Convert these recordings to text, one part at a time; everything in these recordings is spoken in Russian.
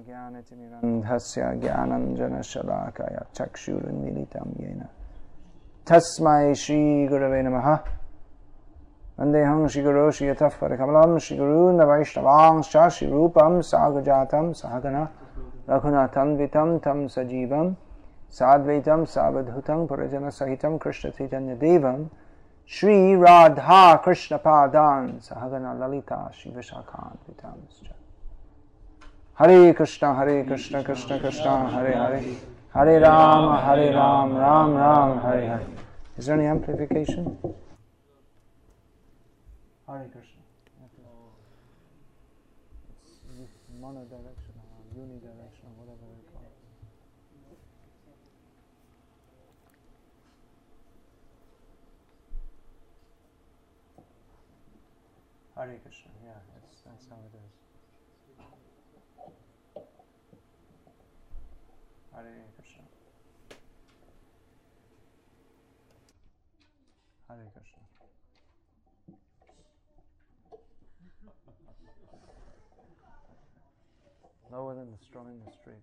ज्ञानतिमिरन्धस्य ज्ञानञ्जनशलाकय चक्षुरुन्मिलितं येन। तस्मै श्रीगुरवे नमः। वन्देऽहं श्रीगुरो श्रीयतः परकमलं श्रीगुरून् वैष्णवांश्च श्रीरूपं सागजातं सहगन रघुनाथन्वितं तं सजीवं साद्वैतं सावधूतं पुरजनसहितं कृष्णचैतन्यदेवं श्रीराधा कृष्णपादान् सहगन ललिता श्रीविशाखान्वितांश्च Hare Krishna, Hare Krishna, Krishna Krishna, Hare Hare, Hare Rama, Hare Rama, Ram Ram, Hare Hare. Is there any amplification? Hare Krishna. Monodirectional or unidirectional, whatever they call it. Hare Krishna. Hare Krishna. Hare Krishna. Lower than the straw in the street.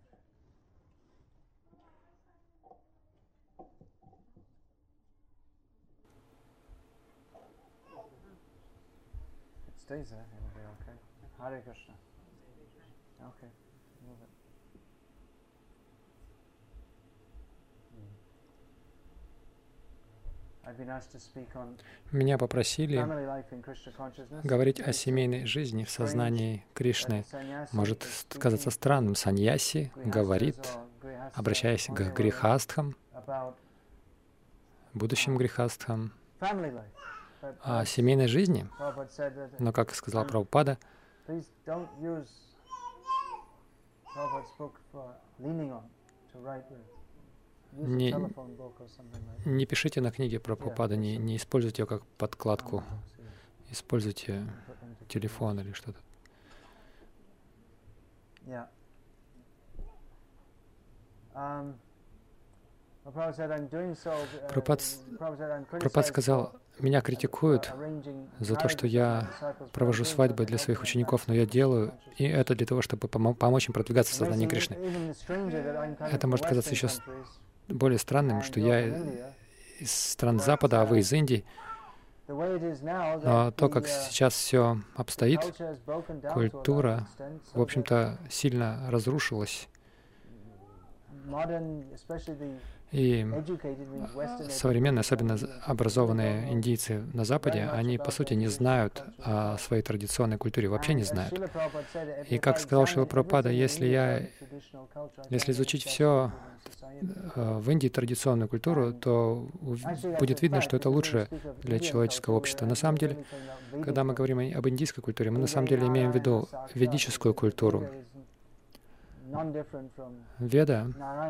It stays there, it'll be okay. Hare Krishna. Меня попросили говорить о семейной жизни в сознании Кришны. Может казаться странным. Саньяси говорит, обращаясь к грехастхам, будущим грехастхам, о семейной жизни. Но, как сказал Прабхупада, Prabhupada's book for leaning on to write with. Не- не пишите на книге Прабхупада, не, не используйте ее как подкладку, используйте телефон или что-то. Yeah. Um, uh, Прабхупад Прабхупад criticized сказал, меня критикуют for arranging за то, что я провожу свадьбы для своих учеников, но я делаю, и это для того, чтобы помо- помочь им продвигаться в сознании Кришны. Это может казаться еще Более странным, что я из стран Запада, а вы из Индии, но то, как uh, сейчас все обстоит, культура, в общем-то, сильно разрушилась. И современные, особенно образованные индийцы на Западе, они, по сути, не знают о своей традиционной культуре, вообще не знают. И как сказал Шрила Прабхупада, если я если изучить it's э, в Индии традиционную культуру, то будет видно, что это лучше для человеческого общества. На самом деле, когда мы говорим об индийской культуре, мы на самом деле имеем в виду ведическую культуру. Веда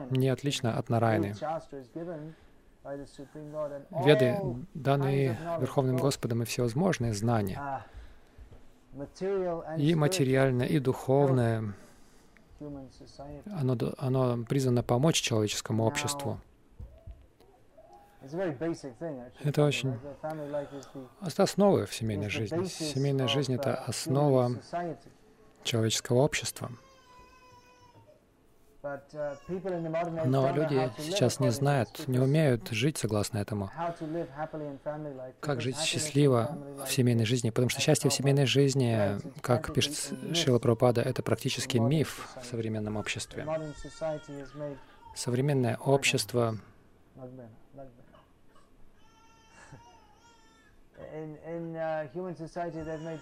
не отлична от Нарайны. Веды knowledge, Верховным Господом и всевозможные знания, uh, и материальное, и духовное. Оно, оно призвано помочь человеческому обществу. Это очень Это основы в семейной жизни. Семейная жизнь — это основа человеческого общества. Но люди сейчас не знают, не умеют жить согласно этому. Как жить счастливо в семейной жизни, потому что счастье в семейной жизни, как пишет. Шила Прабхупада, это практически миф в современном обществе. Современное общество uh,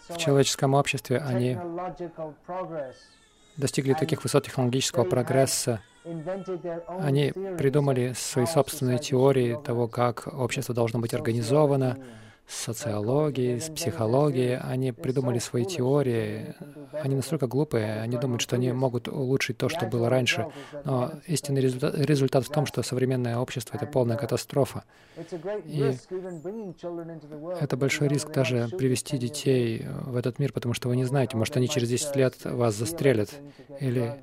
в человеческом обществе, они достигли таких высот технологического прогресса, они придумали свои собственные теории того, как общество должно быть организовано, с социологией, с психологией. Они придумали свои теории. Они настолько глупые, они думают, что они могут улучшить то, что было раньше. Но истинный результат, результат в том, что современное общество — это полная катастрофа. И это большой риск даже привести детей в этот мир, потому что вы не знаете, может, они через 10 лет вас застрелят или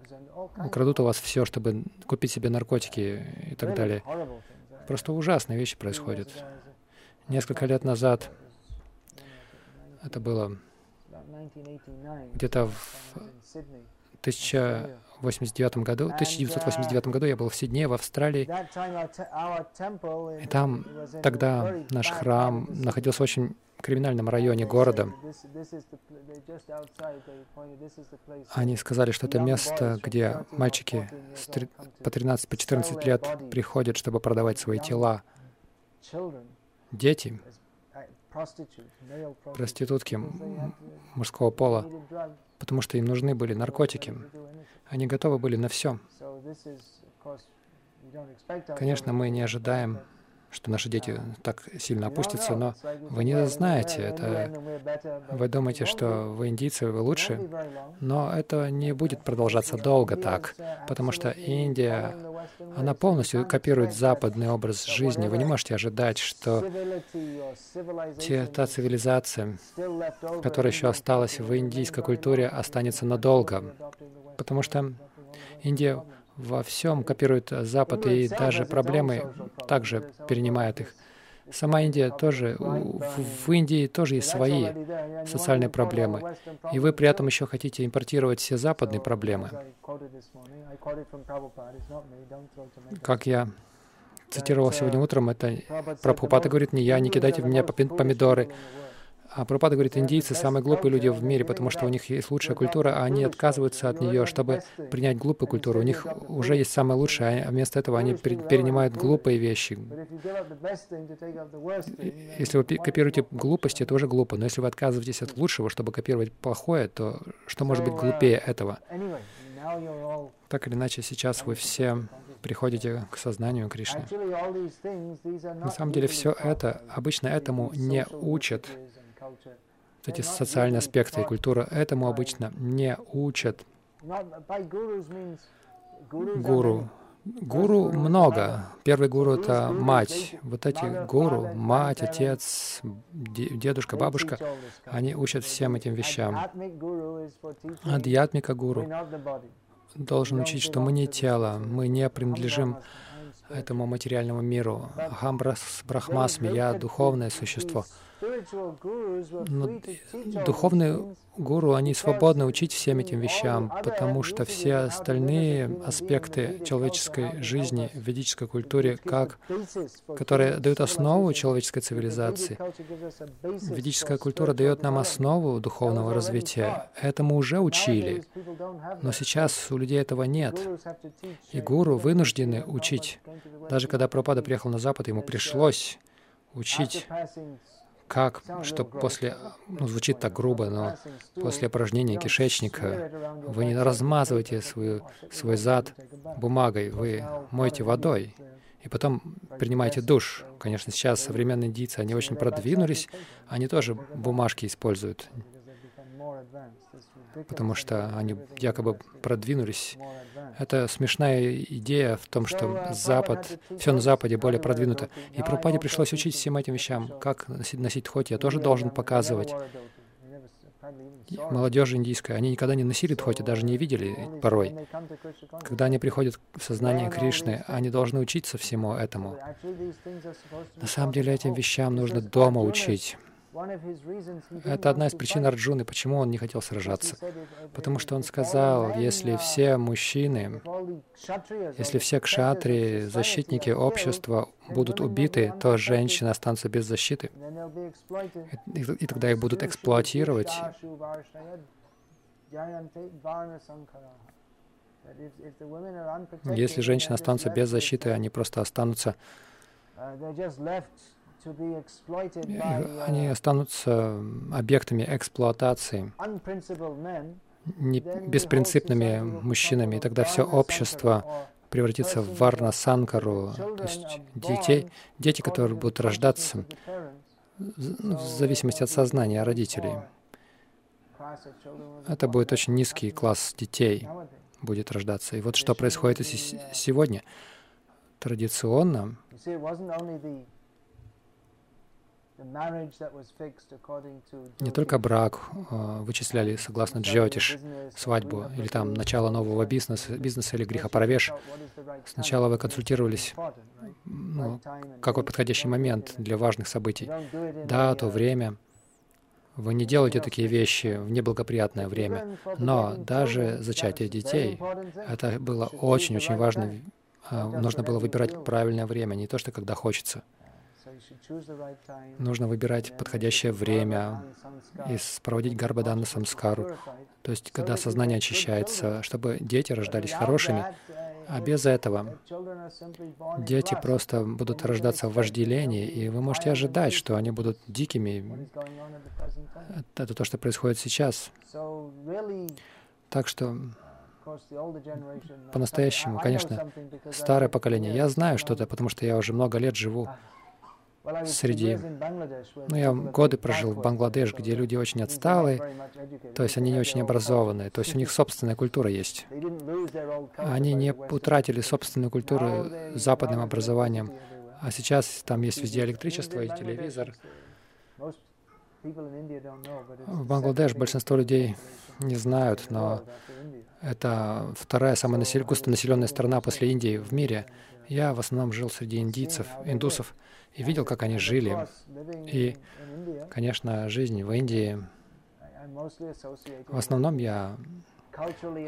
украдут у вас все, чтобы купить себе наркотики и так далее. Просто ужасные вещи происходят. Несколько лет назад, это было где-то в 1989 году, 1989 году я был в Сиднее, в Австралии, и там тогда наш храм находился в очень криминальном районе города. Они сказали, что это место, где мальчики по 13, по 14 лет приходят, чтобы продавать свои тела. Дети, проститутки мужского пола, потому что им нужны были наркотики. Они готовы были на все. Конечно, мы не ожидаем что наши дети так сильно опустятся, но вы не знаете это. Вы думаете, что вы индийцы, вы лучше, но это не будет продолжаться долго так, потому что Индия, она полностью копирует западный образ жизни. Вы не можете ожидать, что те, та цивилизация, которая еще осталась в индийской культуре, останется надолго, потому что Индия во всем копирует Запад, и даже проблемы также перенимает их. Сама Индия тоже, в Индии тоже есть свои социальные проблемы. И вы при этом еще хотите импортировать все западные проблемы. Как я цитировал сегодня утром, это Прабхупада говорит, не я, не кидайте в меня помидоры. А Пропада говорит, индийцы самые глупые люди в мире, потому что у них есть лучшая культура, а они отказываются от нее, чтобы принять глупую культуру. У них уже есть самая лучшая, а вместо этого они перенимают глупые вещи. Если вы копируете глупости, это уже глупо. Но если вы отказываетесь от лучшего, чтобы копировать плохое, то что может быть глупее этого? Так или иначе, сейчас вы все приходите к сознанию Кришны. На самом деле все это, обычно этому не учат эти социальные аспекты и культура, этому обычно не учат. Гуру. Гуру много. Первый гуру — это мать. Вот эти гуру, мать, отец, дедушка, бабушка, они учат всем этим вещам. Адьятмика гуру должен учить, что мы не тело, мы не принадлежим этому материальному миру. Ахамбрас Брахмасми, я духовное существо. Но духовные гуру, они свободны учить всем этим вещам, потому что все остальные аспекты человеческой жизни в ведической культуре, как, которые дают основу человеческой цивилизации, ведическая культура дает нам основу духовного развития. Этому уже учили, но сейчас у людей этого нет. И гуру вынуждены учить. Даже когда Пропада приехал на Запад, ему пришлось учить как, что после, ну, звучит так грубо, но после опорожнения кишечника вы не размазываете свою, свой зад бумагой, вы моете водой, и потом принимаете душ. Конечно, сейчас современные индийцы, они очень продвинулись, они тоже бумажки используют, потому что они якобы продвинулись. Это смешная идея в том, что Запад, все на Западе более продвинуто. И Пропаде пришлось учить всем этим вещам. Как носить дхоти, я тоже должен показывать. Молодежь индийская, они никогда не носили дхоти, даже не видели порой. Когда они приходят в сознание Кришны, они должны учиться всему этому. На самом деле этим вещам нужно дома учить. Это одна из причин Арджуны, почему он не хотел сражаться. Потому что он сказал, если все мужчины, если все кшатри, защитники общества будут убиты, то женщины останутся без защиты. И, и тогда их будут эксплуатировать. Если женщины останутся без защиты, они просто останутся они останутся объектами эксплуатации, не беспринципными мужчинами, и тогда все общество превратится в варна санкару, то есть детей, дети, которые будут рождаться в зависимости от сознания родителей. Это будет очень низкий класс детей будет рождаться. И вот что происходит сегодня. Традиционно не только брак э, вычисляли согласно Джотиш, свадьбу, или там начало нового бизнеса, бизнеса или грехопаравеш. Сначала вы консультировались, ну, какой подходящий момент для важных событий. Да, то время. Вы не делаете такие вещи в неблагоприятное время. Но даже зачатие детей, это было очень-очень важно. А, нужно было выбирать правильное время, не то, что когда хочется. Нужно выбирать подходящее время и проводить гарбадан самскару, то есть когда сознание очищается, чтобы дети рождались хорошими. А без этого дети просто будут рождаться в вожделении, и вы можете ожидать, что они будут дикими. Это то, что происходит сейчас. Так что по-настоящему, конечно, старое поколение. Я знаю что-то, потому что я уже много лет живу среди... Ну, я годы прожил в Бангладеш, где люди очень отсталые, то есть они не очень образованные, то есть у них собственная культура есть. Они не утратили собственную культуру западным образованием, а сейчас там есть везде электричество и телевизор. В Бангладеш большинство людей не знают, но это вторая самая густонаселенная страна после Индии в мире. Я в основном жил среди индийцев, индусов, и видел, как они жили. И, конечно, жизнь в Индии, в основном я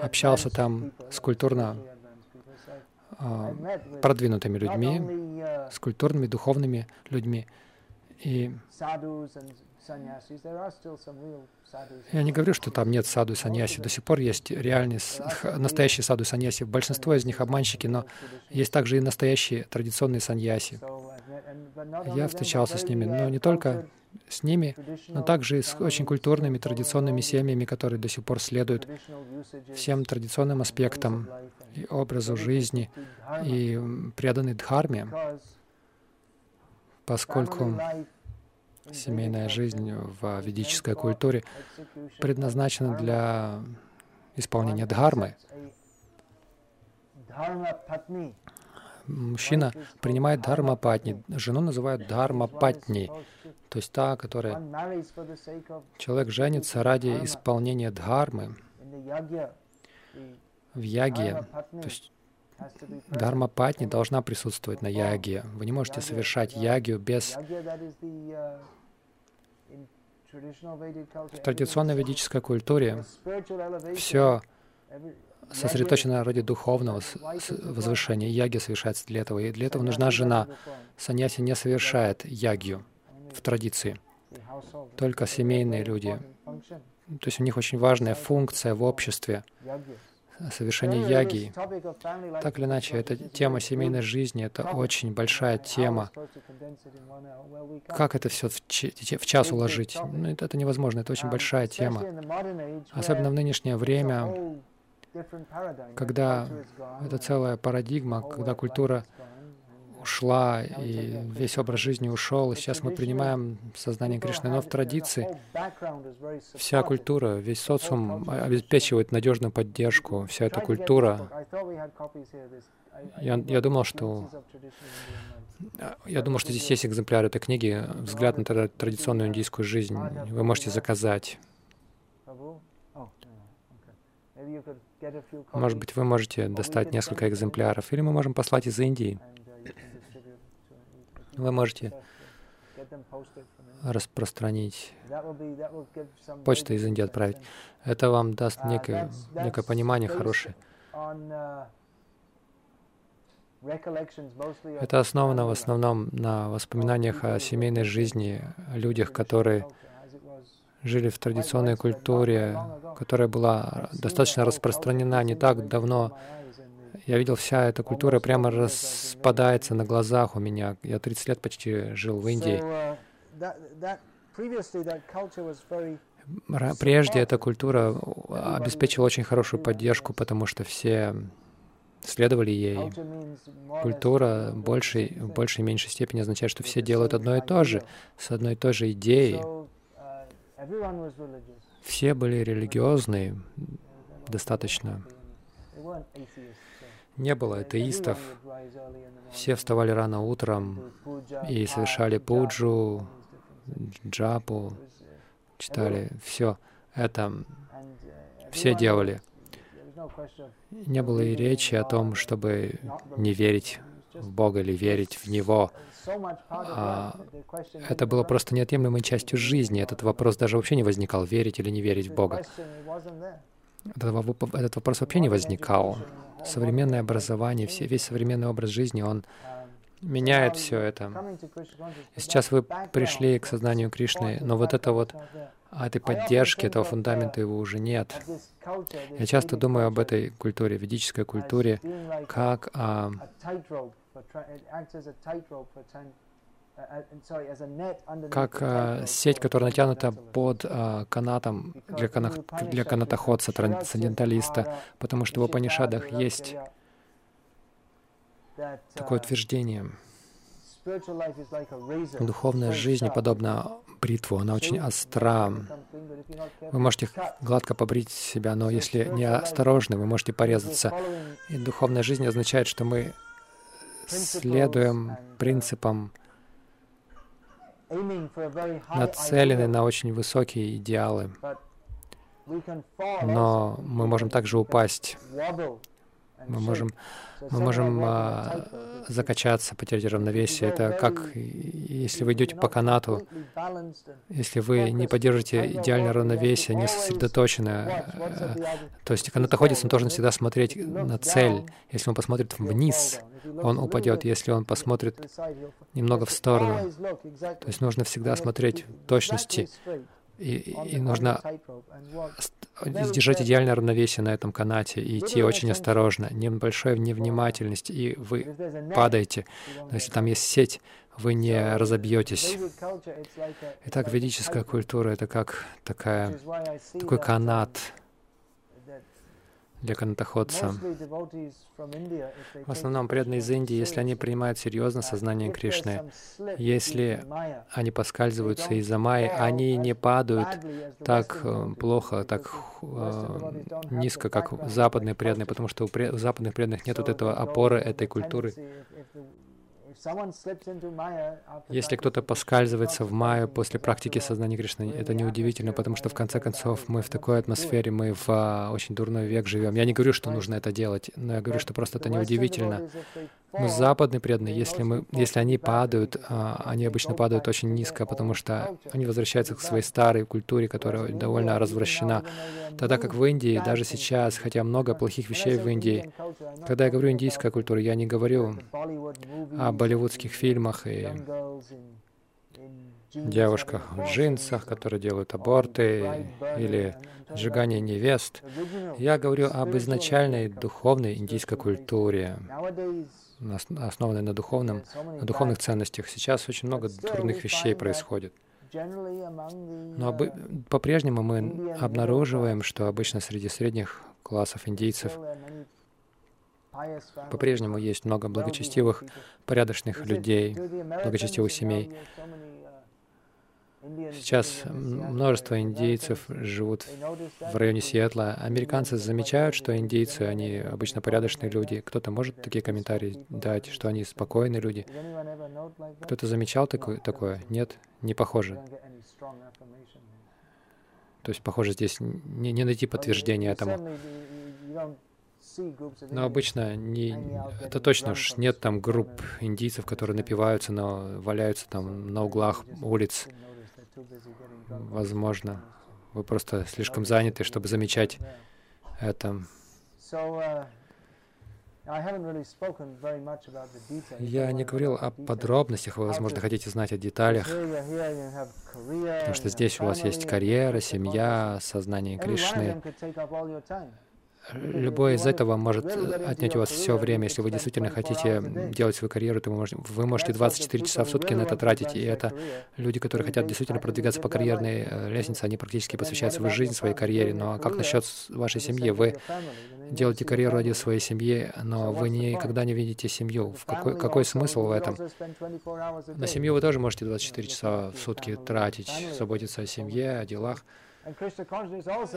общался там с культурно э, продвинутыми людьми, с культурными, духовными людьми. И я не говорю, что там нет саду и саньяси. До сих пор есть реальные, настоящие саду и саньяси. Большинство из них обманщики, но есть также и настоящие традиционные саньяси. Я встречался с ними, но не только с ними, но также и с очень культурными, традиционными семьями, которые до сих пор следуют всем традиционным аспектам и образу жизни и преданы дхарме, поскольку семейная жизнь в ведической культуре предназначена для исполнения дхармы. Мужчина принимает дхарма патни, жену называют дхарма патни, то есть та, которая... Человек женится ради исполнения дхармы в яге, то есть Дharma патни должна присутствовать на яге. Вы не можете совершать ягию без в традиционной ведической культуре все сосредоточено ради духовного возвышения. Яги совершается для этого. И для этого нужна жена. Саньяси не совершает ягью в традиции. Только семейные люди. То есть у них очень важная функция в обществе совершение яги. Так или иначе, эта тема семейной жизни — это очень большая тема. Как это все в, в час уложить? Ну, это, это невозможно, это очень большая тема. Особенно в нынешнее время, когда это целая парадигма, когда культура ушла, и весь образ жизни ушел, и сейчас мы принимаем сознание Кришны. Но в традиции вся культура, весь социум обеспечивает надежную поддержку, вся эта культура. Я, я думал, что я думал, что здесь есть экземпляр этой книги «Взгляд на традиционную индийскую жизнь». Вы можете заказать. Может быть, вы можете достать несколько экземпляров, или мы можем послать из Индии. Вы можете распространить, почту из Индии отправить. Это вам даст некое, некое понимание хорошее. Это основано в основном на воспоминаниях о семейной жизни, о людях, которые жили в традиционной культуре, которая была достаточно распространена не так давно я видел, вся эта культура прямо распадается на глазах у меня. Я 30 лет почти жил в Индии. Прежде эта культура обеспечивала очень хорошую поддержку, потому что все следовали ей. Культура большей, в большей и меньшей степени означает, что все делают одно и то же, с одной и той же идеей. Все были религиозные достаточно не было атеистов. Все вставали рано утром и совершали пуджу, джапу, читали. Все это все делали. Не было и речи о том, чтобы не верить в Бога или верить в Него. А, это было просто неотъемлемой частью жизни. Этот вопрос даже вообще не возникал, верить или не верить в Бога. Этот вопрос вообще не возникал. Современное образование, весь современный образ жизни, он меняет все это. И сейчас вы пришли к сознанию Кришны, но вот это вот, а этой поддержки, этого фундамента его уже нет. Я часто думаю об этой культуре, ведической культуре, как а, как а, сеть, которая натянута под а, канатом для, кана для канатоходца, трансценденталиста, потому что в Панишадах есть такое утверждение. Духовная жизнь подобна бритву, она очень остра. Вы можете гладко побрить себя, но если не осторожны, вы можете порезаться. И духовная жизнь означает, что мы следуем принципам, нацелены на очень высокие идеалы. Но мы можем также упасть. Мы можем мы можем а, закачаться, потерять равновесие. Это как если вы идете по канату, если вы не поддержите идеальное равновесие, не сосредоточены, а, то есть канатоходец, он должен всегда смотреть на цель. Если он посмотрит вниз, он упадет. Если он посмотрит немного в сторону, то есть нужно всегда смотреть точности и, и нужно держать идеальное равновесие на этом канате и идти очень осторожно. Небольшая невнимательность, и вы падаете. Но если там есть сеть, вы не разобьетесь. Итак, ведическая культура — это как такая, такой канат, для канатоходца. В основном преданные из Индии, если они принимают серьезно сознание Кришны, если они поскальзываются из-за майи, они не падают так э, плохо, так э, низко, как западные преданные, потому что у западных преданных нет вот этого опоры этой культуры. Если кто-то поскальзывается в маю после практики сознания Кришны, это неудивительно, потому что в конце концов мы в такой атмосфере, мы в а, очень дурной век живем. Я не говорю, что нужно это делать, но я говорю, что просто это неудивительно. Но западные преданные, если, мы, если они падают, а, они обычно падают очень низко, потому что они возвращаются к своей старой культуре, которая довольно развращена. Тогда как в Индии, даже сейчас, хотя много плохих вещей в Индии, когда я говорю индийская культура, я не говорю о болливудских фильмах и девушках в джинсах, которые делают аборты, или сжигание невест. Я говорю об изначальной духовной индийской культуре основанной на, духовном, на духовных ценностях. Сейчас очень много дурных вещей происходит. Но по-прежнему мы обнаруживаем, что обычно среди средних классов индийцев по-прежнему есть много благочестивых, порядочных людей, благочестивых семей. Сейчас множество индейцев живут в районе Сиэтла. Американцы замечают, что индейцы, они обычно порядочные люди. Кто-то может такие комментарии дать, что они спокойные люди. Кто-то замечал такое? Нет, не похоже. То есть, похоже, здесь не, не найти подтверждения этому. Но обычно не, это точно уж нет там групп индийцев, которые напиваются, но валяются там на углах улиц. Возможно, вы просто слишком заняты, чтобы замечать это. Я не говорил о подробностях, вы, возможно, хотите знать о деталях, потому что здесь у вас есть карьера, семья, сознание Кришны. Любое из этого может отнять у вас все время. Если вы действительно хотите делать свою карьеру, то вы можете, вы можете 24 часа в сутки на это тратить. И это люди, которые хотят действительно продвигаться по карьерной э, лестнице, они практически посвящают свою жизнь своей карьере. Но как насчет вашей семьи? Вы делаете карьеру ради своей семьи, но вы никогда не видите семью. В какой, какой смысл в этом? На семью вы тоже можете 24 часа в сутки тратить, заботиться о семье, о делах.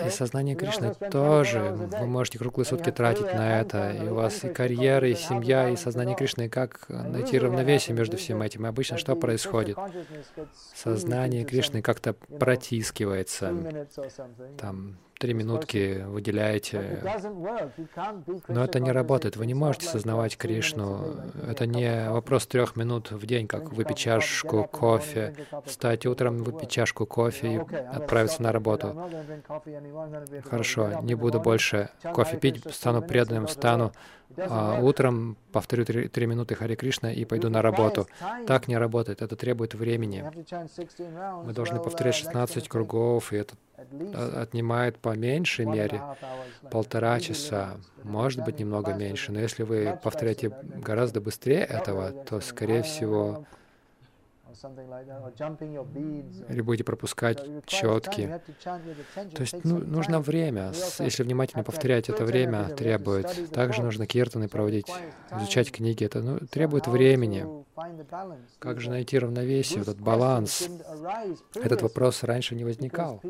И сознание Кришны тоже. Вы можете круглые сутки тратить на это. И у вас и карьера, и семья, и сознание Кришны. Как найти равновесие между всем этим? И обычно что происходит? Сознание Кришны как-то протискивается. Там три минутки выделяете. Но это не работает. Вы не можете сознавать Кришну. Это не вопрос трех минут в день, как выпить чашку кофе, встать утром, выпить чашку кофе и отправиться на работу. Хорошо, не буду больше кофе пить, стану преданным, встану а утром, повторю три, три минуты Хари Кришна и пойду на работу. Так не работает, это требует времени. Мы должны повторять 16 кругов, и это отнимает по меньшей мере полтора часа, может быть, немного меньше. Но если вы повторяете гораздо быстрее этого, то, скорее всего, или будете пропускать четки. То есть ну, нужно время. Если внимательно повторять, это время требует. Также нужно киртаны проводить, изучать книги. Это ну, требует времени. Как же найти равновесие, этот баланс? Этот вопрос раньше не возникал.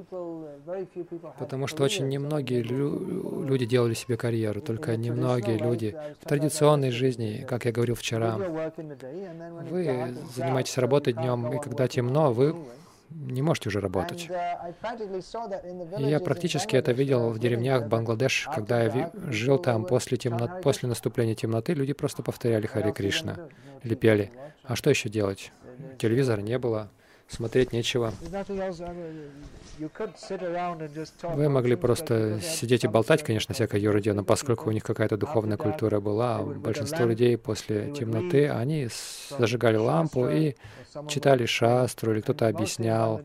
Потому что очень немногие лю люди делали себе карьеру, только немногие люди в традиционной жизни, как я говорил вчера. Вы занимаетесь работой днем, и когда темно, вы не можете уже работать. Я практически это видел в деревнях Бангладеш, когда я жил там после, темно... после наступления темноты, люди просто повторяли Хари Кришна или пели. А что еще делать? Телевизора не было, смотреть нечего. Вы могли просто сидеть и болтать, конечно, всякой ерунде, но поскольку у них какая-то духовная культура была, большинство людей после темноты, они зажигали лампу и читали шастру, или кто-то объяснял.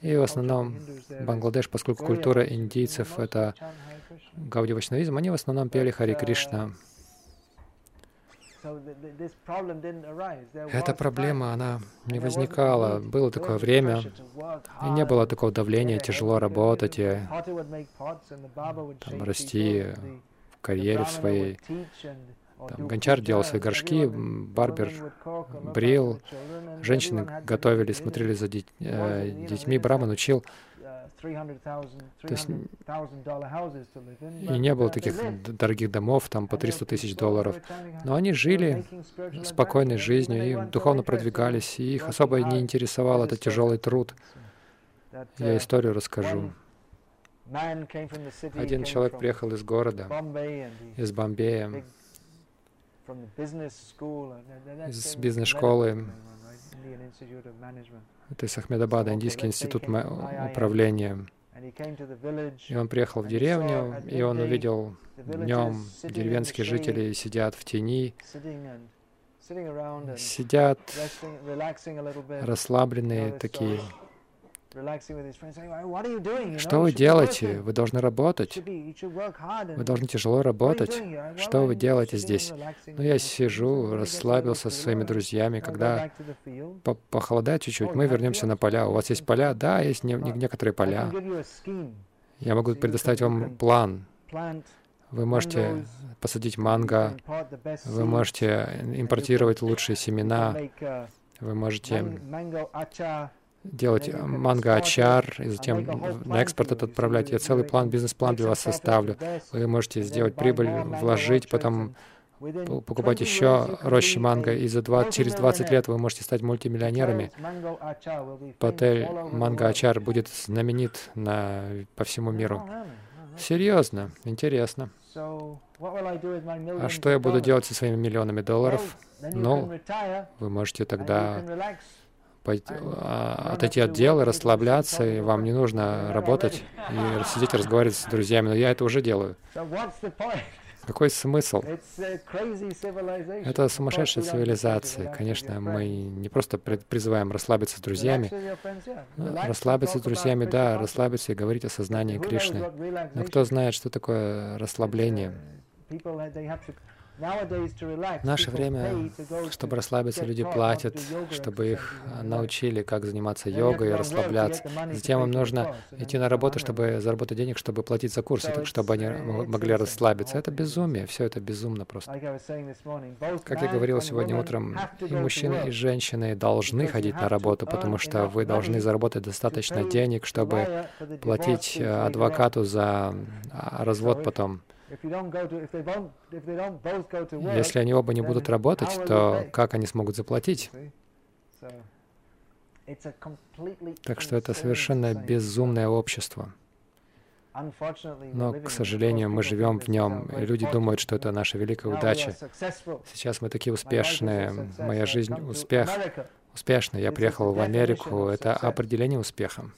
И в основном Бангладеш, поскольку культура индийцев — это гаудивачнавизм, они в основном пели Хари Кришна. Эта проблема, она не возникала. Было такое время, и не было такого давления, тяжело работать, и там, расти в карьере в своей. Там, гончар делал свои горшки, барбер брил, женщины готовили, смотрели за деть, э, детьми, Браман учил то есть и не было таких дорогих домов, там по 300 тысяч долларов. Но они жили спокойной жизнью и духовно продвигались, и их особо не интересовал этот тяжелый труд. Я историю расскажу. Один человек приехал из города, из Бомбея, из бизнес-школы, это из Ахмедабада, Индийский институт управления. И он приехал в деревню, и он увидел днем деревенские жители сидят в тени, сидят расслабленные такие, что вы делаете? Вы должны работать. Вы должны тяжело работать. Что вы делаете здесь? Ну, я сижу, расслабился со своими друзьями. Когда по похолодает чуть-чуть, мы вернемся на поля. У вас есть поля? Да, есть не некоторые поля. Я могу предоставить вам план. Вы можете посадить манго, вы можете импортировать лучшие семена, вы можете делать манго-ачар, и затем на экспорт это отправлять. Я целый план, бизнес-план для вас составлю. Вы можете сделать прибыль, вложить, потом покупать еще рощи манго, и за 20, через 20 лет вы можете стать мультимиллионерами. Отель Манго Ачар будет знаменит на, по всему миру. Серьезно, интересно. А что я буду делать со своими миллионами долларов? Ну, вы можете тогда отойти от дела, расслабляться, и вам не нужно работать и сидеть разговаривать с друзьями. Но я это уже делаю. Какой смысл? Это сумасшедшая цивилизация. Конечно, мы не просто призываем расслабиться с друзьями. Ну, расслабиться с друзьями, да, расслабиться и говорить о сознании Кришны. Но кто знает, что такое расслабление? В наше время, чтобы расслабиться, люди платят, чтобы их научили, как заниматься йогой и расслабляться. Затем им нужно идти на работу, чтобы заработать денег, чтобы платить за курсы, так чтобы они могли расслабиться. Это безумие, все это безумно просто. Как я говорил сегодня утром, и мужчины, и женщины должны ходить на работу, потому что вы должны заработать достаточно денег, чтобы платить э, адвокату за а, развод потом. Если они оба не будут работать, то как они смогут заплатить? Так что это совершенно безумное общество. Но, к сожалению, мы живем в нем, и люди думают, что это наша великая удача. Сейчас мы такие успешные, моя жизнь — успех. Успешно. Я приехал в Америку. Это определение успеха.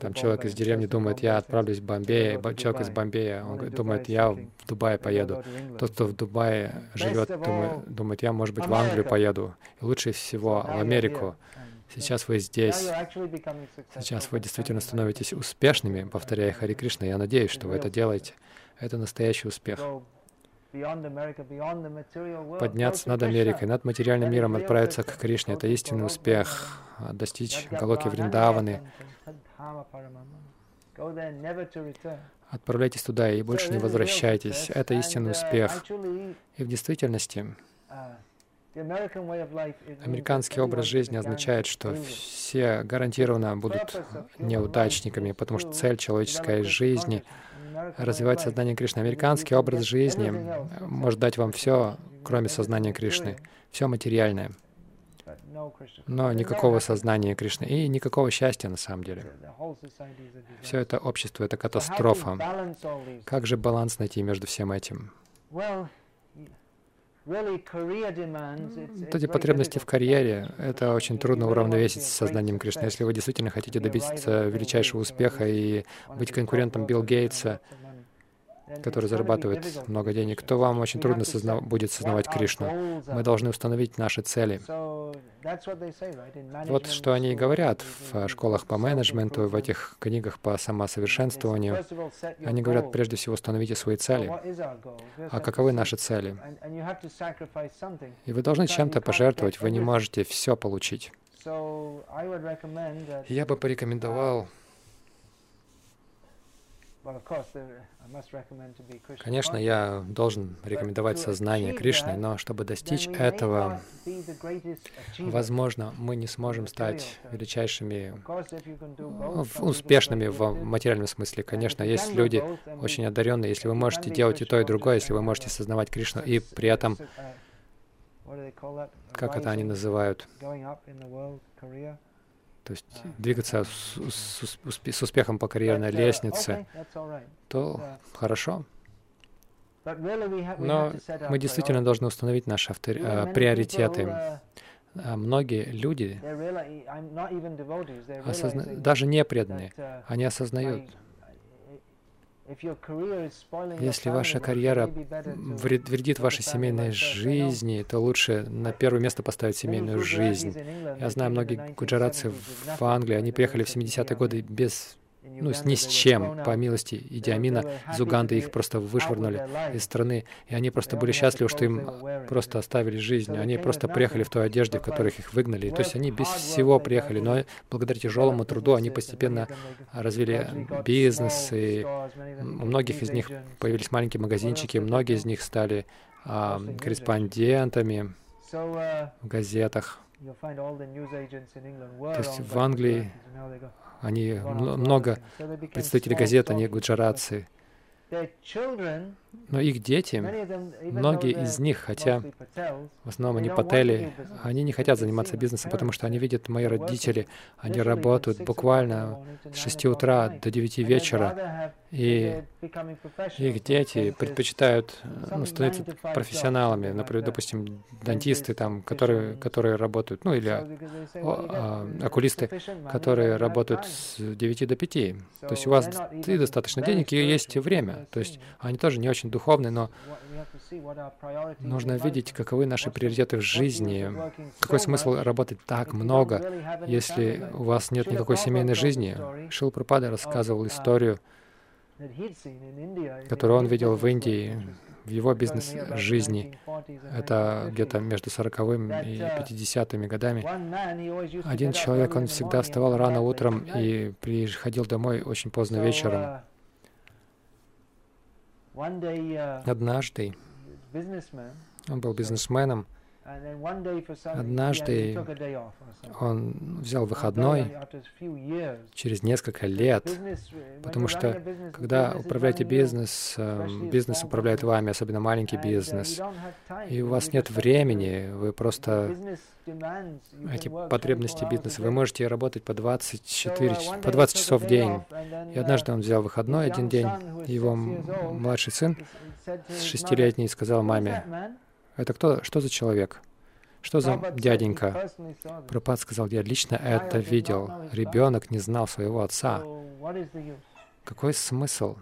Там человек из деревни думает, я отправлюсь в Бомбей, человек из Бомбея, он думает, я в Дубай поеду. Тот, кто в Дубае живет, думает, думает, я, может быть, в Англию поеду. И лучше всего в Америку. Сейчас вы здесь. Сейчас вы действительно становитесь успешными, повторяя Хари Кришна. Я надеюсь, что вы это делаете. Это настоящий успех. Подняться над Америкой, над материальным миром, отправиться к Кришне — это истинный успех. Достичь Галоки Вриндаваны. Отправляйтесь туда и больше не возвращайтесь. Это истинный успех. И в действительности Американский образ жизни означает, что все гарантированно будут неудачниками, потому что цель человеческой жизни — развивать сознание Кришны. Американский образ жизни может дать вам все, кроме сознания Кришны, все материальное, но никакого сознания Кришны и никакого счастья на самом деле. Все это общество — это катастрофа. Как же баланс найти между всем этим? Вот эти потребности в карьере, это очень трудно уравновесить с сознанием Кришны. Если вы действительно хотите добиться величайшего успеха и быть конкурентом Билл Гейтса, который зарабатывает много денег, то вам очень трудно созна будет сознавать Кришну. Мы должны установить наши цели. Вот что они и говорят в школах по менеджменту, в этих книгах по самосовершенствованию. Они говорят, прежде всего, установите свои цели. А каковы наши цели? И вы должны чем-то пожертвовать, вы не можете все получить. Я бы порекомендовал Конечно, я должен рекомендовать сознание Кришны, но чтобы достичь этого, возможно, мы не сможем стать величайшими, успешными в материальном смысле. Конечно, есть люди очень одаренные. Если вы можете делать и то, и другое, если вы можете сознавать Кришну и при этом, как это они называют, то есть двигаться с, с, с успехом по карьерной лестнице, то хорошо. Но мы действительно должны установить наши автори... Э, приоритеты. А многие люди, осозна... даже не преданные, они осознают, если ваша карьера вредит вашей семейной жизни, то лучше на первое место поставить семейную жизнь. Я знаю многие гуджаратцы в Англии, они приехали в 70-е годы без ну, ни с чем, по милости Идиамина, из Уганды их просто вышвырнули из страны, и они просто были счастливы, что им просто оставили жизнь. Они просто приехали в той одежде, в которых их выгнали. То есть они без всего приехали, но благодаря тяжелому труду они постепенно развили бизнес, и у многих из них появились маленькие магазинчики, многие из них стали а, корреспондентами в газетах. То есть в Англии они много представителей газет, они гуджаратцы. Но их дети, многие из них, хотя в основном они патели, они не хотят заниматься бизнесом, потому что они видят, мои родители, они работают буквально с 6 утра до 9 вечера, и их дети предпочитают ну, становиться профессионалами, например, допустим, дантисты, там, которые, которые работают, ну или о, о, окулисты, которые работают с 9 до 5. То есть у вас и достаточно денег, и есть время. То есть они тоже не очень духовны, но нужно видеть, каковы наши приоритеты в жизни. Какой смысл работать так много, если у вас нет никакой семейной жизни? Шил Пропада рассказывал историю, которую он видел в Индии, в его бизнес-жизни. Это где-то между 40-м и 50-ми годами. Один человек, он всегда вставал рано утром и приходил домой очень поздно вечером. Однажды он был бизнесменом, Однажды он взял выходной через несколько лет, потому что когда управляете бизнес, бизнес управляет вами, особенно маленький бизнес, и у вас нет времени, вы просто эти потребности бизнеса, вы можете работать по 24, по 20 часов в день. И однажды он взял выходной один день, его младший сын шестилетний сказал маме, это кто, что за человек? Что за дяденька? Пропад сказал, я лично это видел. Ребенок не знал своего отца. Какой смысл?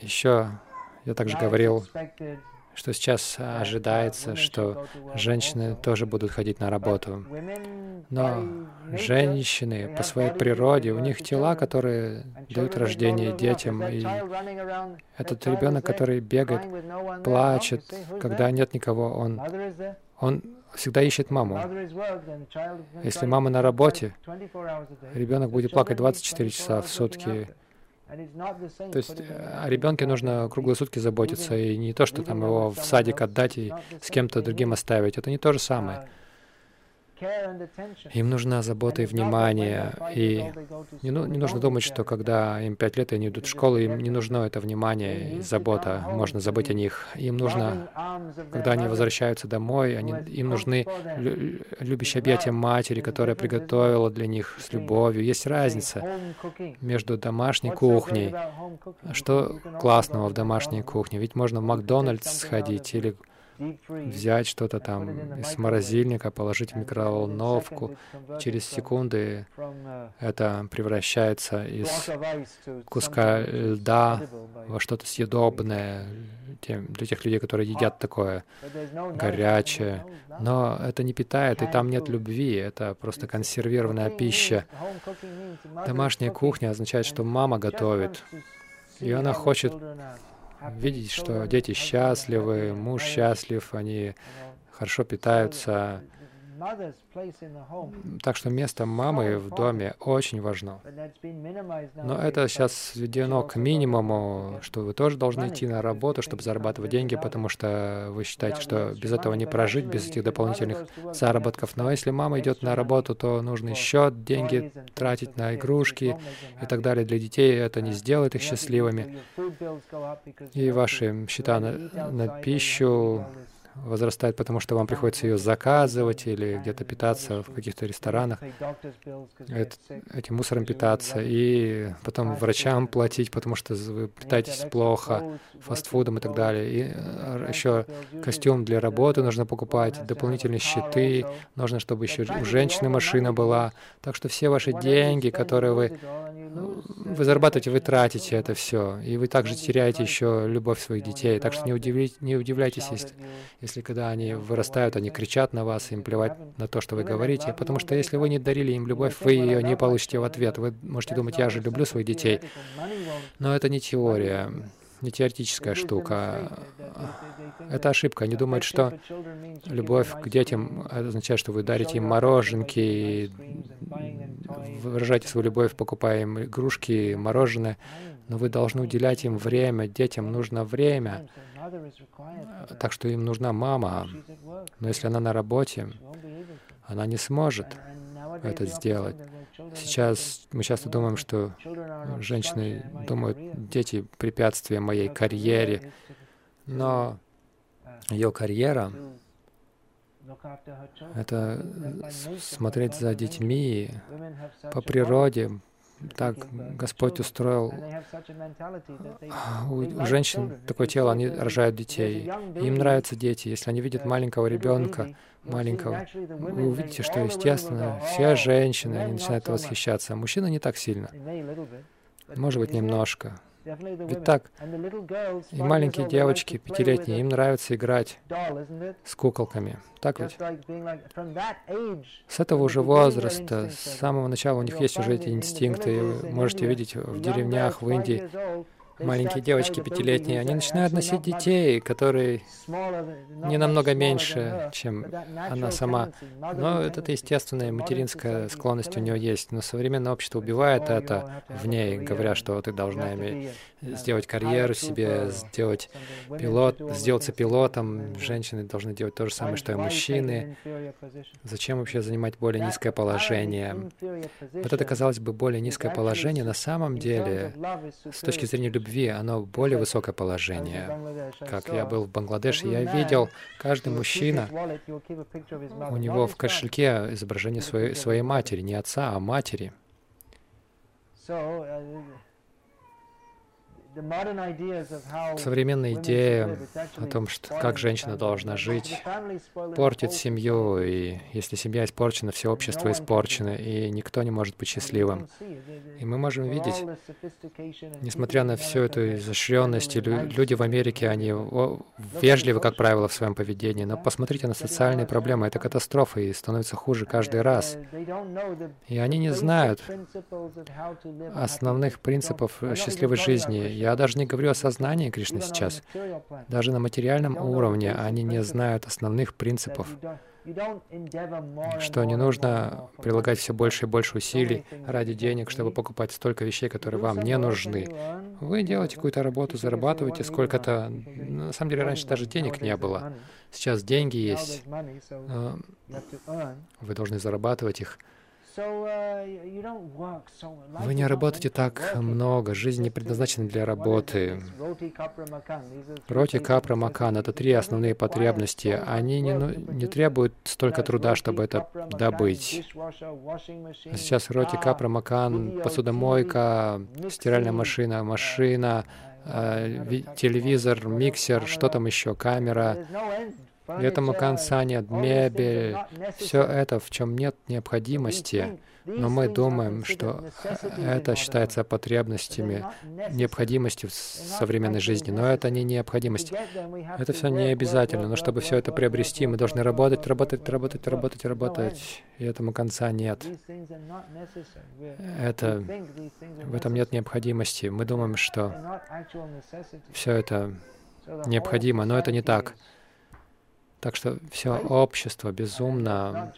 Еще я также говорил что сейчас ожидается, что женщины тоже будут ходить на работу. Но женщины по своей природе, у них тела, которые дают рождение детям, и этот ребенок, который бегает, плачет, когда нет никого, он, он всегда ищет маму. Если мама на работе, ребенок будет плакать 24 часа в сутки, то есть э, о ребенке нужно круглые сутки заботиться, и не то, что там его в садик отдать и с кем-то другим оставить. Это не то же самое. Им нужна забота и внимание. И не, ну, не нужно думать, что когда им пять лет, и они идут в школу, им не нужно это внимание и забота. Можно забыть о них. Им нужно, когда они возвращаются домой, они, им нужны любящие объятия матери, которая приготовила для них с любовью. Есть разница между домашней кухней. Что классного в домашней кухне? Ведь можно в Макдональдс сходить или взять что-то там из морозильника, положить в микроволновку. Через секунды это превращается из куска льда во что-то съедобное для тех людей, которые едят такое горячее. Но это не питает, и там нет любви, это просто консервированная пища. Домашняя кухня означает, что мама готовит, и она хочет видеть, что дети счастливы, муж счастлив, они хорошо питаются. Так что место мамы в доме очень важно. Но это сейчас сведено к минимуму, что вы тоже должны идти на работу, чтобы зарабатывать деньги, потому что вы считаете, что без этого не прожить, без этих дополнительных заработков. Но если мама идет на работу, то нужно еще деньги тратить на игрушки и так далее для детей. Это не сделает их счастливыми. И ваши счета на, на пищу, возрастает, потому что вам приходится ее заказывать или где-то питаться в каких-то ресторанах, это, этим мусором питаться, и потом врачам платить, потому что вы питаетесь плохо, фастфудом и так далее. И э, еще костюм для работы нужно покупать, дополнительные щиты, нужно, чтобы еще у женщины машина была. Так что все ваши деньги, которые вы, вы зарабатываете, вы тратите это все. И вы также теряете еще любовь своих детей. Так что не, удивляйтесь, не удивляйтесь, если, если когда они вырастают, они кричат на вас, им плевать на то, что вы говорите, потому что если вы не дарили им любовь, вы ее не получите в ответ. Вы можете думать, я же люблю своих детей. Но это не теория, не теоретическая штука. Это ошибка. Они думают, что любовь к детям означает, что вы дарите им мороженки, выражаете свою любовь, покупая им игрушки, мороженое, но вы должны уделять им время. Детям нужно время. Так что им нужна мама. Но если она на работе, она не сможет это сделать. Сейчас мы часто думаем, что женщины думают, дети — препятствия моей карьере, но ее карьера — это смотреть за детьми по природе, так Господь устроил. У женщин такое тело, они рожают детей. Им нравятся дети. Если они видят маленького ребенка, маленького, вы увидите, что, естественно, все женщины, они начинают восхищаться. А мужчины не так сильно. Может быть, немножко. Ведь так, и маленькие девочки, пятилетние, им нравится играть с куколками. Так ведь? С этого уже возраста, с самого начала у них есть уже эти инстинкты. Вы можете видеть в деревнях, в Индии, маленькие девочки пятилетние, они начинают носить детей, которые не намного меньше, чем она сама. Но это естественная материнская склонность у нее есть. Но современное общество убивает это в ней, говоря, что ты должна иметь, сделать карьеру себе, сделать пилот, сделаться пилотом. Женщины должны делать то же самое, что и мужчины. Зачем вообще занимать более низкое положение? Вот это, казалось бы, более низкое положение на самом деле, с точки зрения любви, оно более высокое положение. Как я был в Бангладеше, я видел, каждый мужчина, у него в кошельке изображение своей, своей матери, не отца, а матери. Современная идея о том, что, как женщина должна жить, портит семью, и если семья испорчена, все общество испорчено, и никто не может быть счастливым. И мы можем видеть, несмотря на всю эту изощренность, люди в Америке, они вежливы, как правило, в своем поведении, но посмотрите на социальные проблемы, это катастрофа, и становится хуже каждый раз. И они не знают основных принципов счастливой жизни. Я даже не говорю о сознании Кришны сейчас. Даже на материальном уровне они не знают основных принципов что не нужно прилагать все больше и больше усилий ради денег, чтобы покупать столько вещей, которые вам не нужны. Вы делаете какую-то работу, зарабатываете сколько-то. На самом деле раньше даже денег не было. Сейчас деньги есть. Вы должны зарабатывать их. Uh, Вы не работаете так много, жизнь не предназначена для работы. Роти, капра, макан — это три основные потребности. Они не, ну, не требуют столько труда, чтобы это добыть. Сейчас роти, капра, макан, посудомойка, стиральная машина, машина, э, телевизор, миксер, что там еще, камера. Этому конца нет, мебель, все это, в чем нет необходимости, но мы думаем, что это считается потребностями, необходимостью в современной жизни, но это не необходимость. Это все не обязательно, но чтобы все это приобрести, мы должны работать, работать, работать, работать, работать, и этому конца нет. Это, в этом нет необходимости. Мы думаем, что все это необходимо, но это не так. Так что все общество безумно.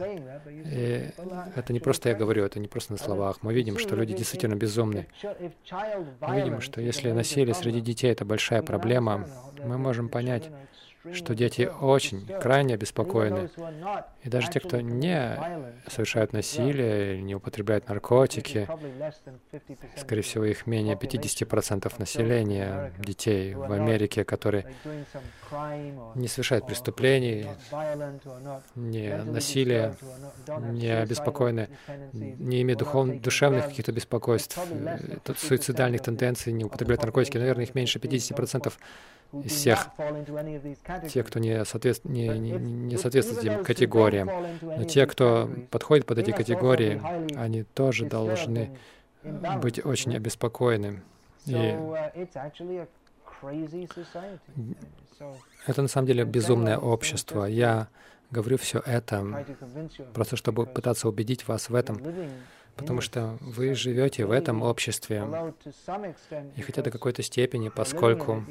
И это не просто я говорю, это не просто на словах. Мы видим, что люди действительно безумны. Мы видим, что если насилие среди детей — это большая проблема, мы можем понять, что дети очень, крайне обеспокоены. И даже те, кто не совершают насилие, не употребляют наркотики, скорее всего, их менее 50% населения детей в Америке, которые не совершают преступлений, не насилия, не обеспокоены, не имеют духов, душевных каких-то беспокойств, э, суицидальных тенденций, не употребляют наркотики, наверное, их меньше 50% из всех, те, кто не, соответств... не, не, не соответствует этим категориям. Но те, кто подходит под эти категории, они тоже должны быть очень обеспокоены. И это на самом деле безумное общество. Я говорю все это просто, чтобы пытаться убедить вас в этом потому что вы живете в этом обществе. И хотя до какой-то степени, поскольку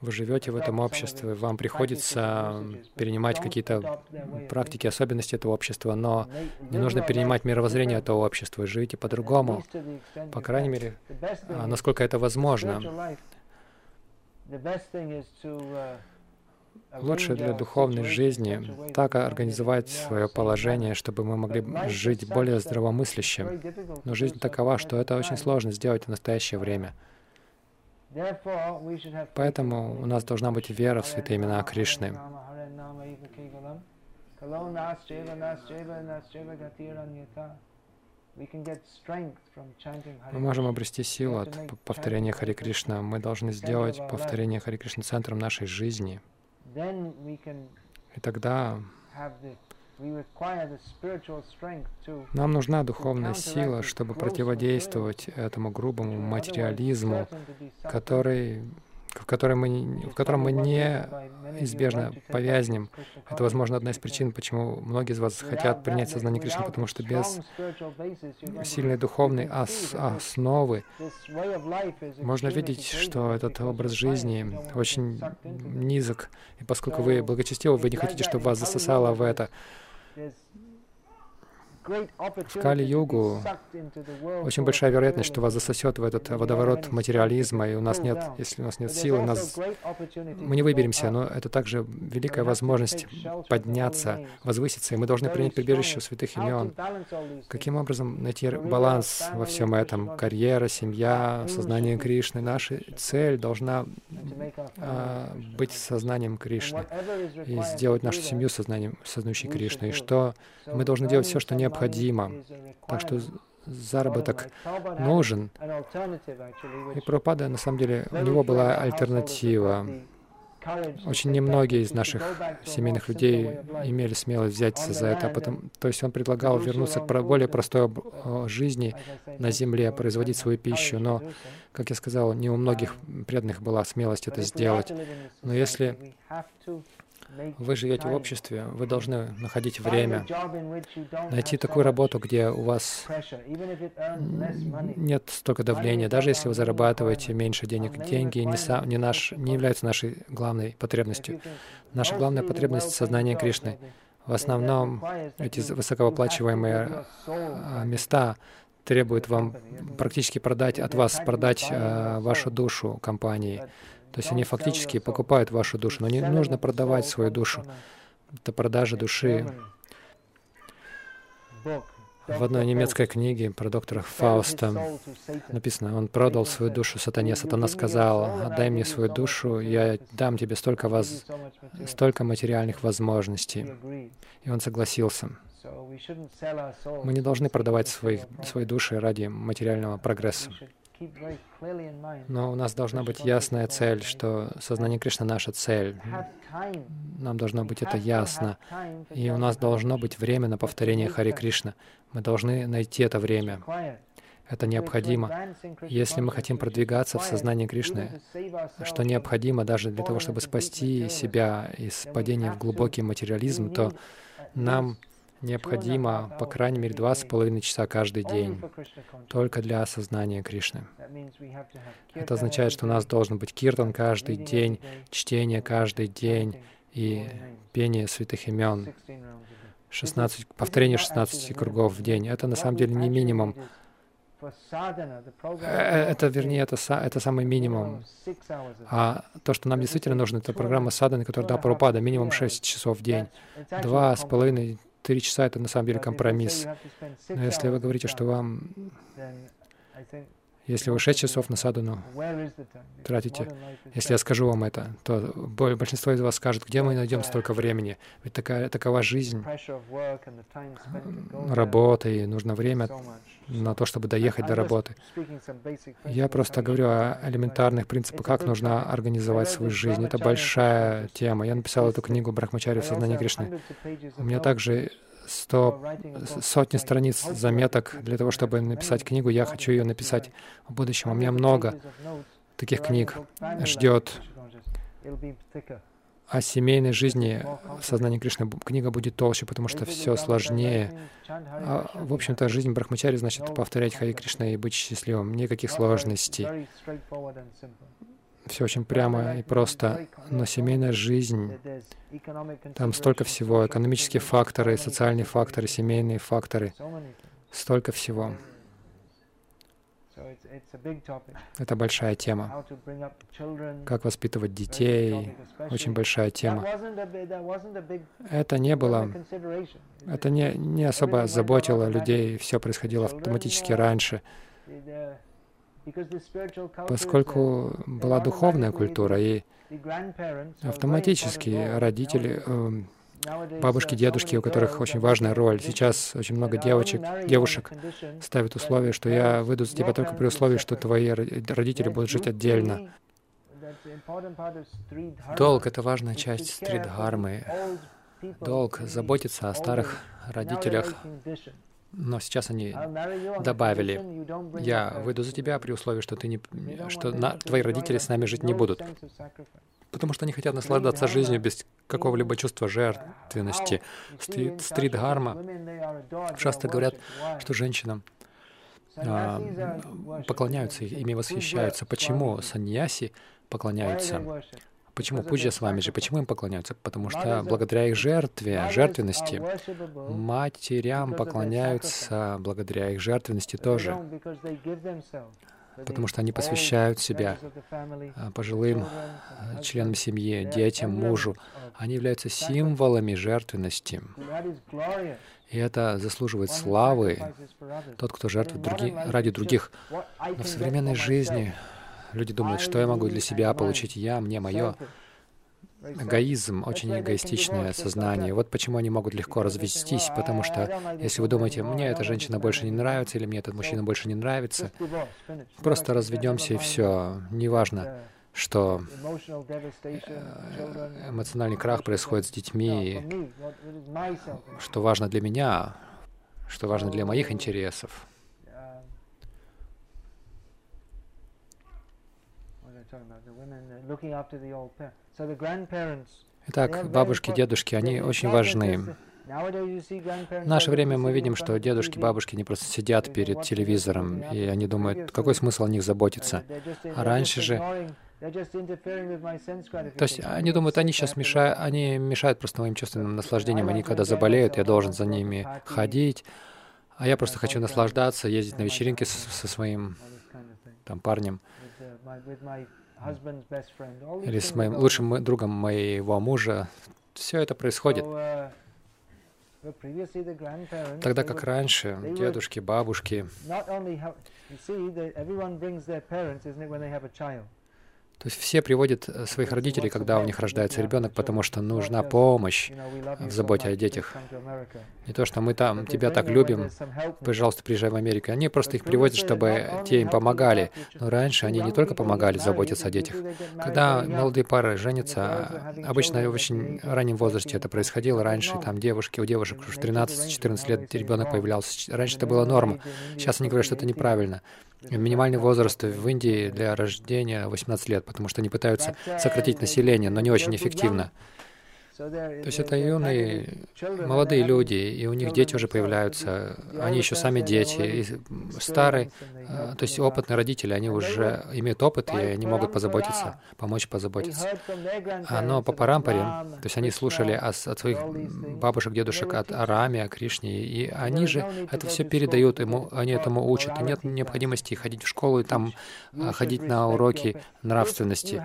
вы живете в этом обществе, вам приходится перенимать какие-то практики, особенности этого общества, но не нужно перенимать мировоззрение этого общества, вы живете по-другому, по крайней мере, а, насколько это возможно. Лучше для духовной жизни так организовать свое положение, чтобы мы могли жить более здравомыслящим. Но жизнь такова, что это очень сложно сделать в настоящее время. Поэтому у нас должна быть вера в святые имена Кришны. Мы можем обрести силу от повторения Хари Кришна. Мы должны сделать повторение Хари Кришна центром нашей жизни. И тогда нам нужна духовная сила, чтобы противодействовать этому грубому материализму, который в котором мы, в котором мы неизбежно повязнем. Это, возможно, одна из причин, почему многие из вас хотят принять сознание Кришны, потому что без сильной духовной ос основы можно видеть, что этот образ жизни очень низок. И поскольку вы благочестивы, вы не хотите, чтобы вас засосало в это. В Кали-югу очень большая вероятность, что вас засосет в этот водоворот материализма, и у нас нет, если у нас нет силы, нас... мы не выберемся, но это также великая возможность подняться, возвыситься, и мы должны принять прибежище у святых имен. Каким образом найти баланс во всем этом? Карьера, семья, сознание Кришны. Наша цель должна а, быть сознанием Кришны и сделать нашу семью сознанием, сознающей Кришны. И что мы должны делать все, что необходимо необходимо. Так что заработок нужен. И Пропада, на самом деле, у него была альтернатива. Очень немногие из наших семейных людей имели смелость взяться за это. Потом, то есть он предлагал вернуться к более простой жизни на земле, производить свою пищу. Но, как я сказал, не у многих преданных была смелость это сделать. Но если вы живете в обществе, вы должны находить время, найти такую работу, где у вас нет столько давления, даже если вы зарабатываете меньше денег. Деньги не, сам, не, наш, не являются нашей главной потребностью. Наша главная потребность — сознание Кришны. В основном эти высокооплачиваемые а, места требуют вам практически продать от вас, продать э, вашу душу компании. То есть они фактически покупают вашу душу, но не нужно продавать свою душу. Это продажа души. В одной немецкой книге про доктора Фауста написано, он продал свою душу сатане. Сатана сказал, отдай мне свою душу, я дам тебе столько, воз... столько материальных возможностей. И он согласился. Мы не должны продавать своих, свои души ради материального прогресса. Но у нас должна быть ясная цель, что сознание Кришны — наша цель. Нам должно быть это ясно. И у нас должно быть время на повторение Хари Кришна. Мы должны найти это время. Это необходимо. Если мы хотим продвигаться в сознании Кришны, что необходимо даже для того, чтобы спасти себя из падения в глубокий материализм, то нам необходимо, по крайней мере, два с половиной часа каждый день только для осознания Кришны. Это означает, что у нас должен быть киртан каждый день, чтение каждый день и пение святых имен. 16, повторение 16 кругов в день. Это на самом деле не минимум. Э, это, вернее, это, это самый минимум. А то, что нам действительно нужно, это программа саданы, которая дала Прабхупада, минимум 6 часов в день. Два с половиной Три часа — это на самом деле компромисс. Но если вы говорите, что вам если вы шесть часов на садану тратите, если я скажу вам это, то большинство из вас скажет, где мы найдем столько времени? Ведь такая, такова жизнь, работа, и нужно время на то, чтобы доехать до работы. Я просто говорю о элементарных принципах, как нужно организовать свою жизнь. Это большая тема. Я написал эту книгу «Брахмачари в сознании Кришны». У меня также сто, сотни страниц заметок для того, чтобы написать книгу. Я хочу ее написать в будущем. У меня много таких книг ждет о семейной жизни в сознании Кришны. Книга будет толще, потому что все сложнее. А, в общем-то, жизнь Брахмачари значит повторять Хари Кришна и быть счастливым. Никаких сложностей все очень прямо и просто, но семейная жизнь, там столько всего, экономические факторы, социальные факторы, семейные факторы, столько всего. Это большая тема. Как воспитывать детей, очень большая тема. Это не было, это не, не особо заботило людей, все происходило автоматически раньше. поскольку была духовная культура, и автоматически родители, бабушки, дедушки, у которых очень важная роль. Сейчас очень много девочек, девушек ставят условие, что я выйду за тебя только при условии, что твои родители будут жить отдельно. Долг — это важная часть стридхармы. Долг — заботиться о старых родителях, Но сейчас они добавили, я выйду за тебя при условии, что, ты не, что на, твои родители с нами жить не будут. Потому что они хотят наслаждаться жизнью без какого-либо чувства жертвенности. Стрит, стрит-гарма часто говорят, что женщинам а, поклоняются, ими восхищаются. Почему саньяси поклоняются? Почему пуджа с вами же? Почему им поклоняются? Потому что благодаря их жертве, жертвенности, матерям поклоняются благодаря их жертвенности тоже. Потому что они посвящают себя а, пожилым а, членам семьи, детям, мужу. Они являются символами жертвенности. И это заслуживает славы, тот, кто жертвует други, ради других. Но в современной жизни Люди думают, что я могу для себя получить я, мне, мое. Эгоизм, очень эгоистичное сознание. Вот почему они могут легко развестись, потому что если вы думаете, мне эта женщина больше не нравится или мне этот мужчина больше не нравится, просто разведемся и все. Неважно, что э, эмоциональный крах происходит с детьми, что важно для меня, что важно для моих интересов. Итак, бабушки, дедушки, они очень важны. В наше время мы видим, что дедушки, бабушки не просто сидят перед телевизором, и они думают, какой смысл о них заботиться. А раньше же то есть они думают, они сейчас мешают, они мешают просто моим чувственным наслаждениям. Они когда заболеют, я должен за ними ходить, а я просто хочу наслаждаться, ездить на вечеринки со, со своим там парнем или с моим лучшим другом моего мужа. Все это происходит. Uh, Тогда как раньше, дедушки, бабушки, то есть все приводят э, своих родителей, когда у них рождается ребенок, потому что нужна помощь в заботе о детях. Не то, что мы там тебя так любим, пожалуйста, приезжай в Америку. Они просто их приводят, чтобы те им помогали. Но раньше они не только помогали заботиться о детях. Когда молодые пары женятся, обычно в очень раннем возрасте это происходило. Раньше там девушки, у девушек в 13-14 лет ребенок появлялся. Раньше это была норма. Сейчас они говорят, что это неправильно. Минимальный возраст в Индии для рождения 18 лет, потому что они пытаются сократить население, но не очень эффективно. То есть это юные, молодые люди, и у них дети уже появляются, они еще сами дети, и старые, то есть опытные родители, они уже имеют опыт, и они могут позаботиться, помочь позаботиться. А, но по парампаре, то есть они слушали от своих бабушек, дедушек, от Араме, о Кришне, и они же это все передают ему, они этому учат, и нет необходимости ходить в школу и там а, ходить на уроки нравственности.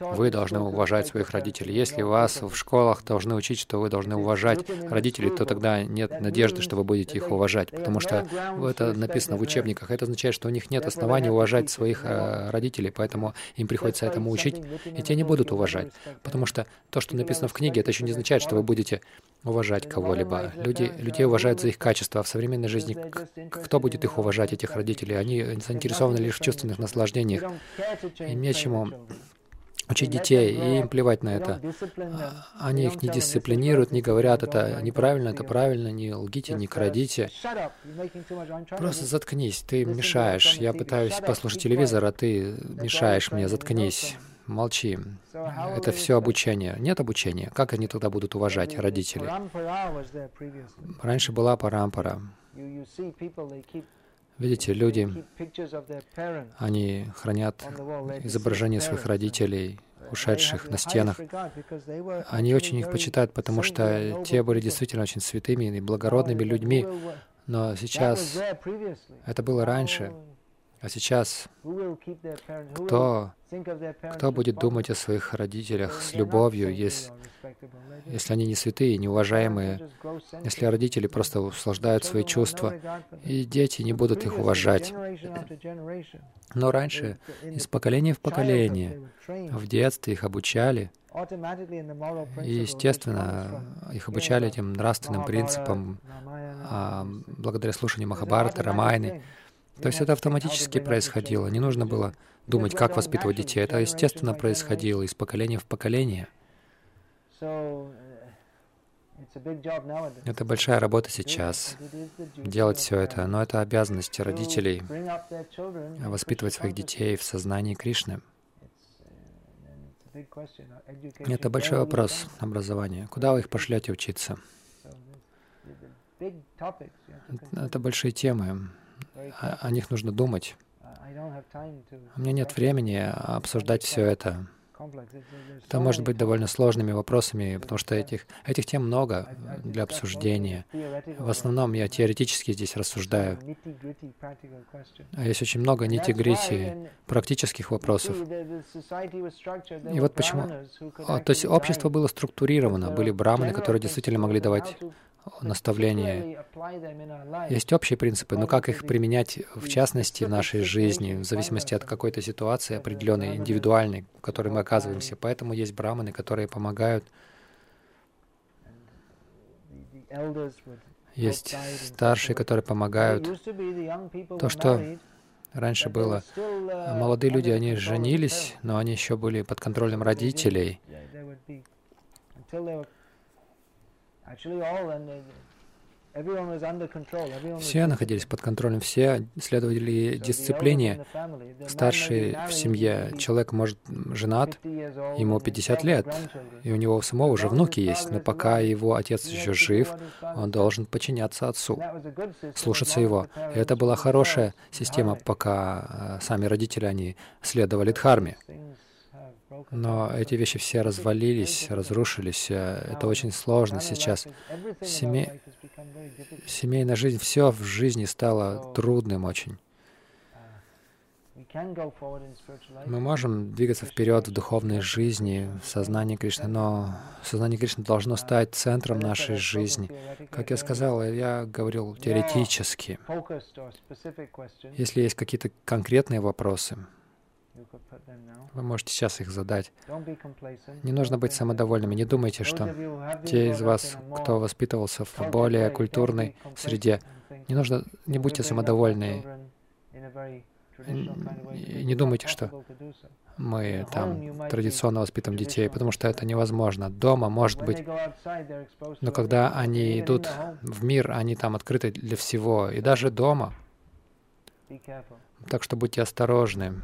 Вы должны уважать своих родителей. Если вас в школах должны учить, что вы должны уважать родителей, то тогда нет надежды, что вы будете их уважать, потому что это написано в учебниках. Это означает, что у них нет оснований уважать своих э, родителей, поэтому им приходится этому учить, и те не будут уважать, потому что то, что написано в книге, это еще не означает, что вы будете уважать кого-либо. Люди, людей уважают за их качество, а в современной жизни. Кто будет их уважать, этих родителей? Они заинтересованы лишь в чувственных наслаждениях. Им нечему учить детей, и им плевать на это. Они их не дисциплинируют, не говорят, это неправильно, это правильно, не лгите, не крадите. Просто заткнись, ты мешаешь. Я пытаюсь послушать телевизор, а ты мешаешь мне, заткнись. Молчи. Это все обучение. Нет обучения. Как они тогда будут уважать родителей? Раньше была парампара. Видите, люди, они хранят изображения своих родителей, ушедших на стенах. Они очень их почитают, потому что те были действительно очень святыми и благородными людьми. Но сейчас это было раньше. А сейчас кто, кто будет думать о своих родителях с любовью, если, если они не святые, неуважаемые, если родители просто услаждают свои чувства, и дети не будут их уважать. Но раньше, из поколения в поколение, в детстве их обучали, и, естественно, их обучали этим нравственным принципам а, благодаря слушанию Махабарата, Рамайны. То есть это автоматически происходило. Не нужно было думать, как воспитывать детей. Это естественно происходило из поколения в поколение. Это большая работа сейчас, делать все это, но это обязанность родителей воспитывать своих детей в сознании Кришны. Это большой вопрос образования. Куда вы их пошлете учиться? Это большие темы. О них нужно думать. У меня нет времени обсуждать все это. Это может быть довольно сложными вопросами, потому что этих, этих тем много для обсуждения. В основном я теоретически здесь рассуждаю. А есть очень много нити-грити, практических вопросов. И вот почему... А, то есть общество было структурировано, были браманы, которые действительно могли давать наставления. Есть общие принципы, но как их применять в частности в нашей жизни, в зависимости от какой-то ситуации определенной, индивидуальной, в которой мы оказываемся. Поэтому есть браманы, которые помогают. Есть старшие, которые помогают. То, что раньше было, молодые люди, они женились, но они еще были под контролем родителей. Все находились под контролем, все следовали дисциплине. Старший в семье человек может женат, ему 50 лет, и у него самого уже внуки есть, но пока его отец еще жив, он должен подчиняться отцу, слушаться его. И это была хорошая система, пока э, сами родители, они следовали Дхарме. Но эти вещи все развалились, разрушились. Э, это очень сложно сейчас. Семей... Семейная жизнь, все в жизни стало трудным очень. Мы можем двигаться вперед в духовной жизни, в сознании Кришны, но сознание Кришны должно стать центром нашей жизни. Как я сказал, я говорил теоретически. Если есть какие-то конкретные вопросы, вы можете сейчас их задать. Не нужно быть самодовольными. Не думайте, что те из вас, кто воспитывался в более культурной среде, не нужно, не будьте самодовольны. Не думайте, что мы там традиционно воспитываем детей, потому что это невозможно. Дома, может быть, но когда они идут в мир, они там открыты для всего, и даже дома. Так что будьте осторожны.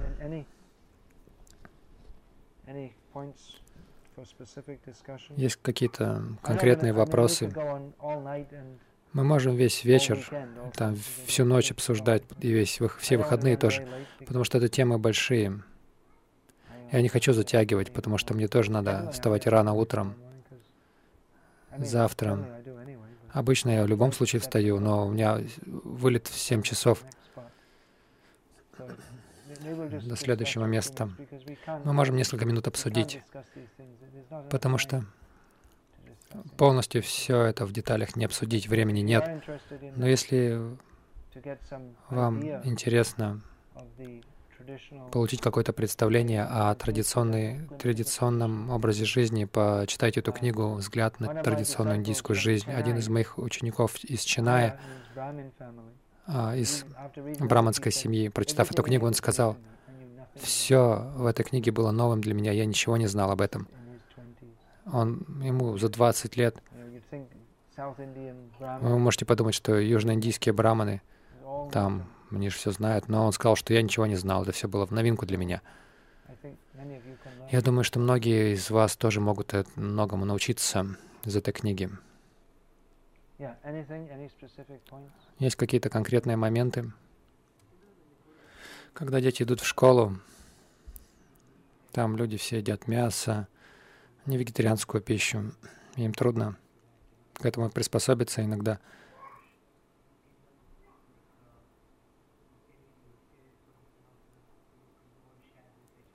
Есть какие-то конкретные вопросы? Мы можем весь вечер, там, всю ночь обсуждать, и весь, все выходные тоже, потому что это темы большие. Я не хочу затягивать, потому что мне тоже надо вставать рано утром, завтра. Обычно я в любом случае встаю, но у меня вылет в 7 часов до следующего места. Мы можем несколько минут обсудить, потому что полностью все это в деталях не обсудить, времени нет. Но если вам интересно получить какое-то представление о традиционной, традиционном образе жизни, почитайте эту книгу «Взгляд на традиционную индийскую жизнь». Один из моих учеников из Чиная из браманской семьи. Прочитав эту книгу, он сказал, все в этой книге было новым для меня, я ничего не знал об этом. Он, ему за 20 лет. Вы можете подумать, что южноиндийские браманы, там, они же все знают, но он сказал, что я ничего не знал, это все было в новинку для меня. Я думаю, что многие из вас тоже могут многому научиться из этой книги. Есть какие-то конкретные моменты, когда дети идут в школу, там люди все едят мясо, не вегетарианскую пищу, им трудно к этому приспособиться иногда.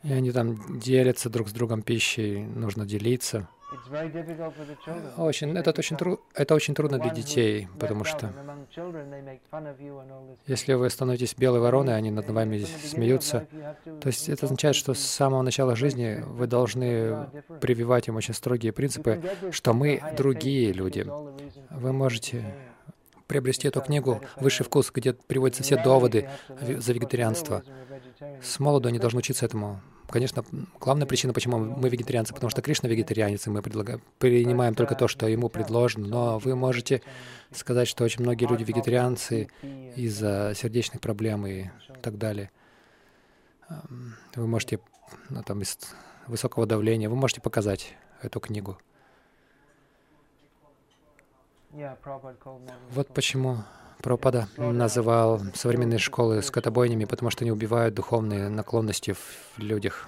И они там делятся друг с другом пищей, нужно делиться. Очень, это, очень тру, это очень трудно для детей, потому что если вы становитесь белой вороной, они над вами смеются, то есть это означает, что с самого начала жизни вы должны прививать им очень строгие принципы, что мы другие люди. Вы можете приобрести эту книгу «Высший вкус», где приводятся все доводы за вегетарианство. С молоду они должны учиться этому. Конечно, главная причина, почему мы вегетарианцы, потому что Кришна вегетарианец, и мы предлагаем, принимаем только то, что ему предложено. Но вы можете сказать, что очень многие люди вегетарианцы из-за сердечных проблем и так далее. Вы можете, ну, там, из высокого давления, вы можете показать эту книгу. Вот почему Пропада называл современные школы скотобойнями, потому что они убивают духовные наклонности в людях.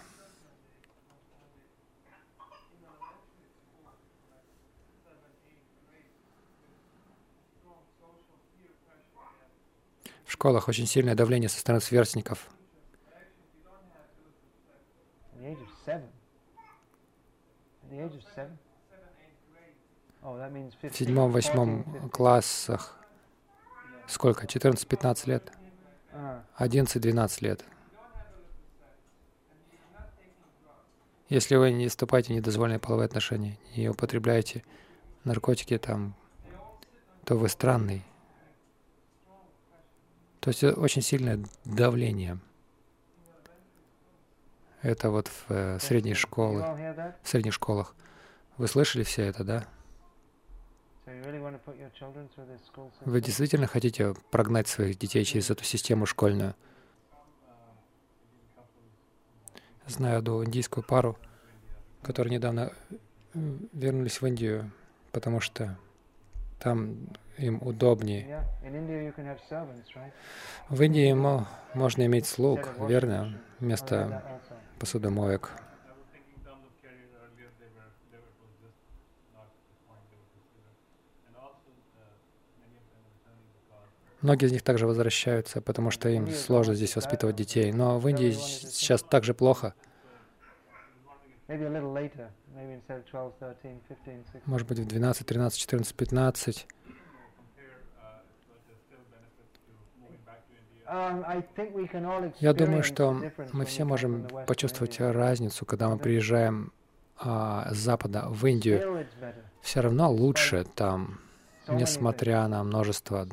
В школах очень сильное давление со стороны сверстников. В седьмом-восьмом классах Сколько? 14-15 лет? 11-12 лет. Если вы не вступаете в недозволенные половые отношения, не употребляете наркотики там, то вы странный. То есть очень сильное давление. Это вот в э, средней школе, в средних школах. Вы слышали все это, да? Вы действительно хотите прогнать своих детей через эту систему школьную? Знаю одну индийскую пару, которые недавно э, вернулись в Индию, потому что там им удобнее. В Индии можно иметь слуг, верно, вместо посудомоек. Многие из них также возвращаются, потому что им сложно здесь воспитывать детей. Но в Индии сейчас так же плохо. Может быть, в 12, 13, 14, 15. Я думаю, что мы все можем почувствовать разницу, когда мы приезжаем а, с Запада в Индию. Все равно лучше там несмотря на множество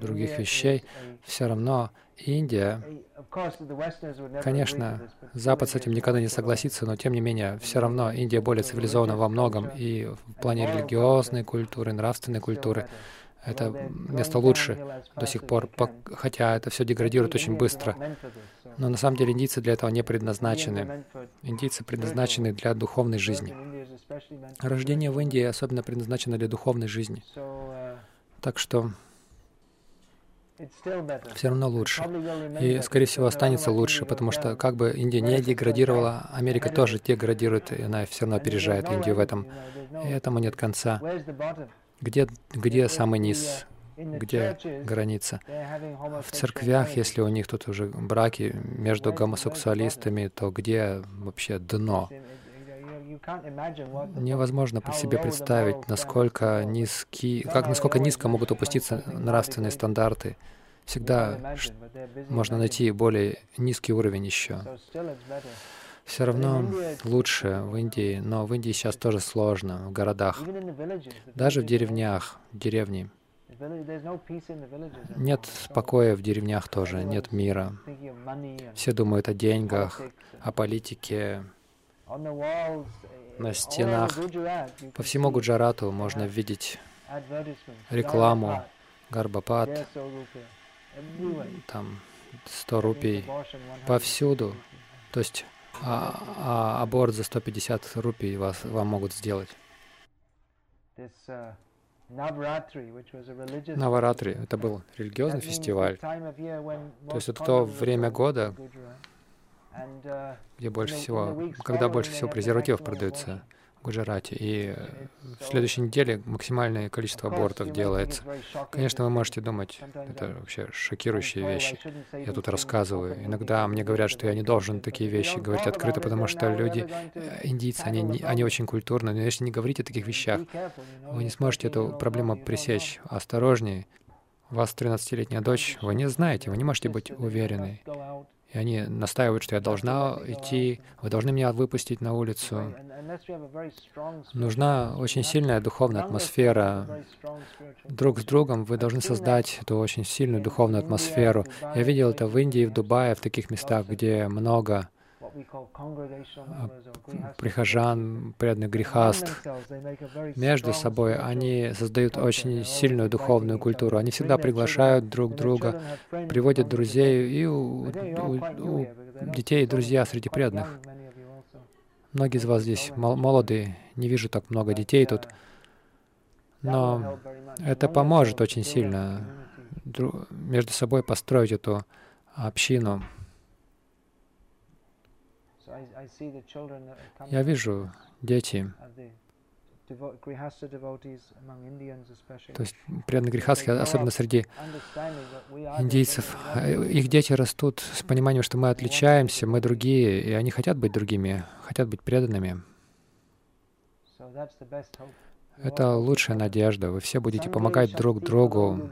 других вещей, все равно Индия, конечно, Запад с этим никогда не согласится, но тем не менее, все равно Индия более цивилизована во многом и в плане религиозной культуры, нравственной культуры. Это место лучше до сих пор, хотя это все деградирует очень быстро. Но на самом деле индийцы для этого не предназначены. Индийцы предназначены для духовной жизни. Рождение в Индии особенно предназначено для духовной жизни. Так что все равно лучше. И, скорее всего, останется лучше, потому что как бы Индия не деградировала, Америка тоже деградирует, и она все равно опережает Индию в этом. И этому нет конца. Где, где самый низ? Где граница? В церквях, если у них тут уже браки между гомосексуалистами, то где вообще дно? Невозможно по себе представить, насколько низки, как насколько низко могут опуститься нравственные стандарты. Всегда можно найти более низкий уровень еще. Все равно лучше в Индии, но в Индии сейчас тоже сложно, в городах. Даже в деревнях, в деревне. Нет покоя в деревнях тоже, нет мира. Все думают о деньгах, о политике, на стенах. По всему Гуджарату можно видеть рекламу Гарбапат, там 100 рупий, повсюду. То есть а, а аборт за 150 рупий вас, вам могут сделать. Наваратри — это был религиозный фестиваль. То есть это то время года, где больше всего, когда больше всего презервативов продаются Гуджарате. И в следующей неделе максимальное количество абортов делается. Конечно, вы можете думать, это вообще шокирующие вещи. Я тут рассказываю. Иногда мне говорят, что я не должен такие вещи говорить открыто, потому что люди, э, индийцы, они, они очень культурны. Но если не говорите о таких вещах, вы не сможете эту проблему пресечь. Осторожнее. У вас 13-летняя дочь, вы не знаете, вы не можете быть уверены. И они настаивают, что я должна идти, вы должны меня выпустить на улицу. Нужна очень сильная духовная атмосфера. Друг с другом вы должны создать эту очень сильную духовную атмосферу. Я видел это в Индии, в Дубае, в таких местах, где много прихожан, преданных грехаст. Между собой они создают очень сильную духовную культуру. Они всегда приглашают друг друга, приводят друзей, и у, у, у детей друзья среди преданных. Многие из вас здесь молодые, не вижу так много детей тут, но это поможет очень сильно между собой построить эту общину. Я вижу дети, то есть преданные грехастхи, особенно среди индейцев, их дети растут с пониманием, что мы отличаемся, мы другие, и они хотят быть другими, хотят быть преданными. Это лучшая надежда. Вы все будете помогать друг другу.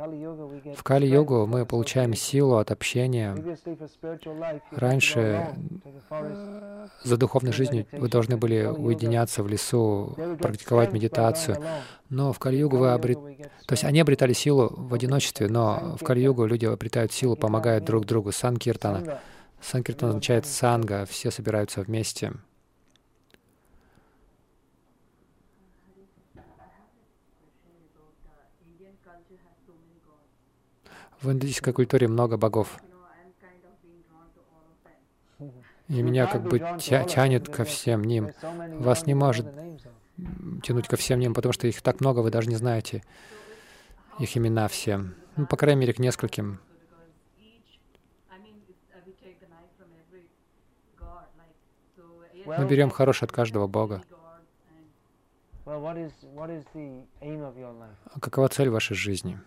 В Кали-йогу мы получаем силу от общения. Раньше за духовной жизнью вы должны были уединяться в лесу, практиковать медитацию. Но в Кали-йогу вы обрет... То есть они обретали силу в одиночестве, но в Кали-йогу люди обретают силу, помогают друг другу. Санкиртана. Санкиртана означает санга, все собираются вместе. В индийской культуре много богов. И меня как бы тя тянет ко всем ним. Вас не может тянуть ко всем ним, потому что их так много, вы даже не знаете их имена все. Ну, по крайней мере, к нескольким. Мы берем хорошее от каждого Бога. А какова цель вашей жизни?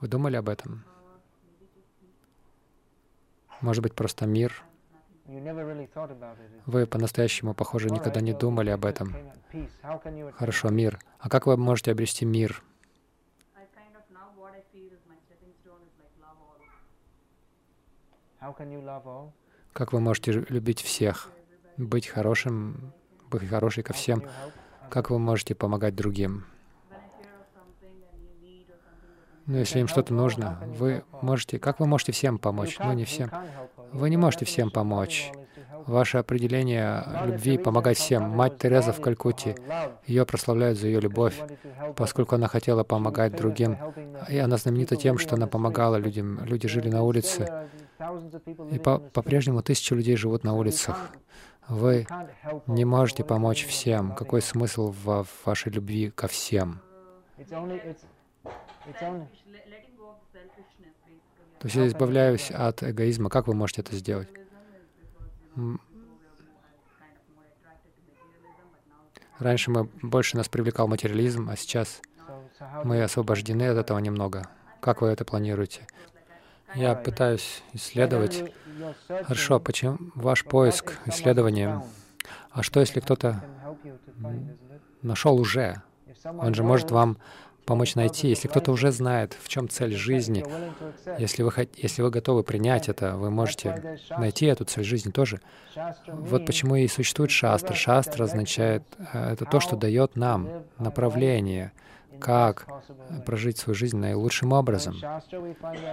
Вы думали об этом? Может быть, просто мир? Вы по-настоящему, похоже, никогда не думали об этом. Хорошо, мир. А как вы можете обрести мир? Как вы можете любить всех, быть хорошим, быть хорошей ко всем? Как вы можете помогать другим? Но если им что-то нужно, вы можете... Как вы можете всем помочь? Ну, не всем. Вы не можете всем помочь. Ваше определение любви — помогать всем. Мать Тереза в Калькутте, ее прославляют за ее любовь, поскольку она хотела помогать другим. И она знаменита тем, что она помогала людям. Люди жили на улице. И по-прежнему по тысячи людей живут на улицах. Вы не можете помочь всем. Какой смысл в вашей любви ко всем? То есть я избавляюсь от эгоизма. Как вы можете это сделать? Раньше мы больше нас привлекал материализм, а сейчас мы освобождены от этого немного. Как вы это планируете? Я пытаюсь исследовать. Хорошо, почему ваш поиск, исследование? А что, если кто-то нашел уже? Он же может вам помочь найти. Если кто-то уже знает, в чем цель жизни, если вы, если вы готовы принять это, вы можете найти эту цель жизни тоже. Вот почему и существует шастра. Шастра означает, э, это то, что дает нам направление, как прожить свою жизнь наилучшим образом.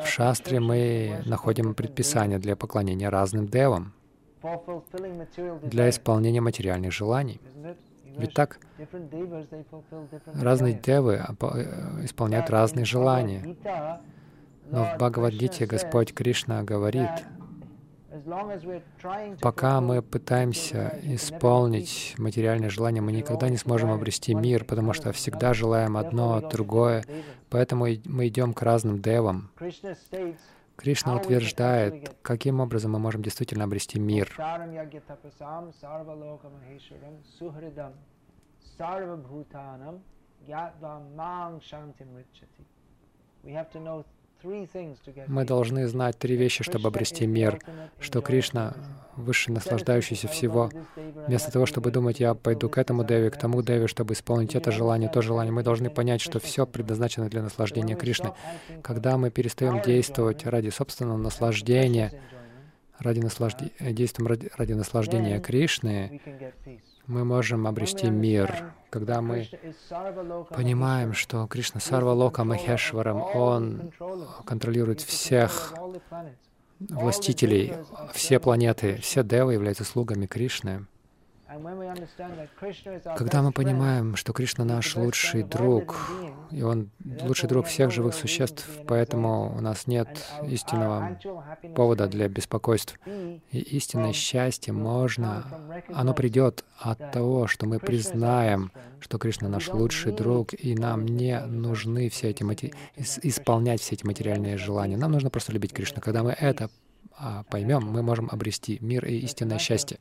В шастре мы находим предписания для поклонения разным девам, для исполнения материальных желаний. Ведь так, разные девы э, исполняют разные желания. Но в Бхагавадгите Господь Кришна говорит, пока мы пытаемся исполнить материальные желания, мы никогда не сможем обрести мир, потому что всегда желаем одно, другое. Поэтому мы идем к разным девам. Кришна утверждает, каким образом мы можем действительно обрести мир. Мы должны знать три вещи, чтобы обрести мир, что Кришна — высший наслаждающийся всего. Вместо того, чтобы думать, я пойду к этому Деве, к тому Деве, чтобы исполнить это желание, то желание, мы должны понять, что все предназначено для наслаждения Кришны. Когда мы перестаем действовать ради собственного наслаждения, ради наслаждения, действуем ради, ради наслаждения Кришны, мы можем обрести мир, когда мы понимаем, что Кришна Сарвалока Махешварам, Он контролирует всех властителей, все планеты, все девы являются слугами Кришны. Когда мы понимаем, что Кришна наш лучший друг, и Он лучший друг всех живых существ, поэтому у нас нет истинного повода для беспокойств. И истинное счастье можно, оно придет от того, что мы признаем, что Кришна наш лучший друг, и нам не нужны все эти мати... исполнять все эти материальные желания. Нам нужно просто любить Кришну. Когда мы это поймем, мы можем обрести мир и истинное счастье.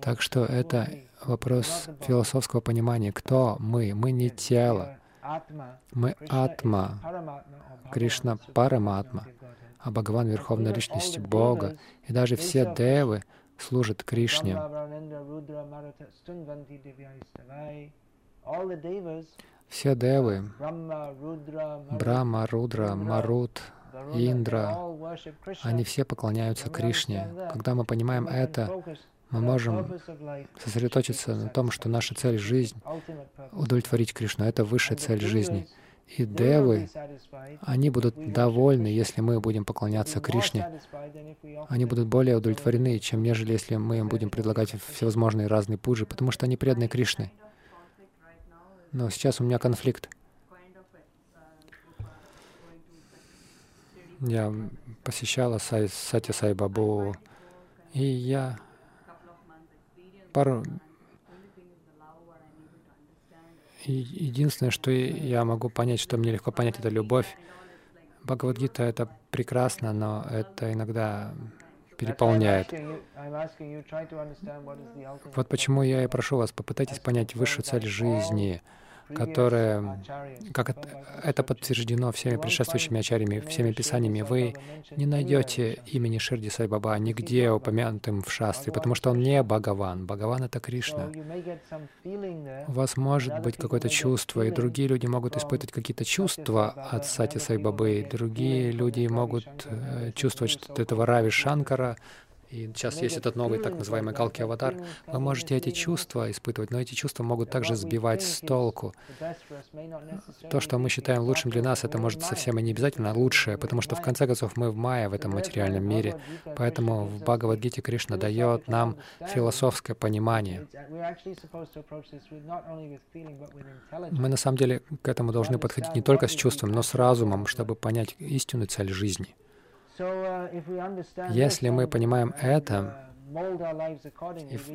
Так что это вопрос философского понимания. Кто мы? Мы не тело. Мы Атма. Кришна Параматма. А Бхагаван — Верховная Личность Бога. И даже все девы служат Кришне. Все девы, Брахма, Рудра, Марут, Индра, они все поклоняются Кришне. Когда мы понимаем это, мы можем сосредоточиться на том, что наша цель — жизнь, удовлетворить Кришну. Это высшая цель жизни. И девы, они будут довольны, если мы будем поклоняться Кришне. Они будут более удовлетворены, чем нежели если мы им будем предлагать всевозможные разные пуджи, потому что они преданы Кришне. Но сейчас у меня конфликт. Я посещала сай, Сати Сай Бабу, и я пару... Единственное, что я могу понять, что мне легко понять, это любовь. Бхагавадгита — это прекрасно, но это иногда переполняет. Вот почему я и прошу вас, попытайтесь понять высшую цель жизни — которое, как это подтверждено всеми предшествующими ачарями, всеми писаниями, вы не найдете имени Ширди Сайбаба нигде упомянутым в шастре, потому что он не Бхагаван. Бхагаван — это Кришна. У вас может быть какое-то чувство, и другие люди могут испытывать какие-то чувства от Сати Сайбабы, другие люди могут э, чувствовать что-то этого Рави Шанкара, и сейчас есть этот новый так называемый Калки Аватар. Вы можете эти чувства испытывать, но эти чувства могут также сбивать с толку. То, что мы считаем лучшим для нас, это может совсем и не обязательно лучшее, потому что в конце концов мы в мае в этом материальном мире. Поэтому в Бхагавадгите Кришна дает нам философское понимание. Мы на самом деле к этому должны подходить не только с чувством, но с разумом, чтобы понять истинную цель жизни. Если мы понимаем это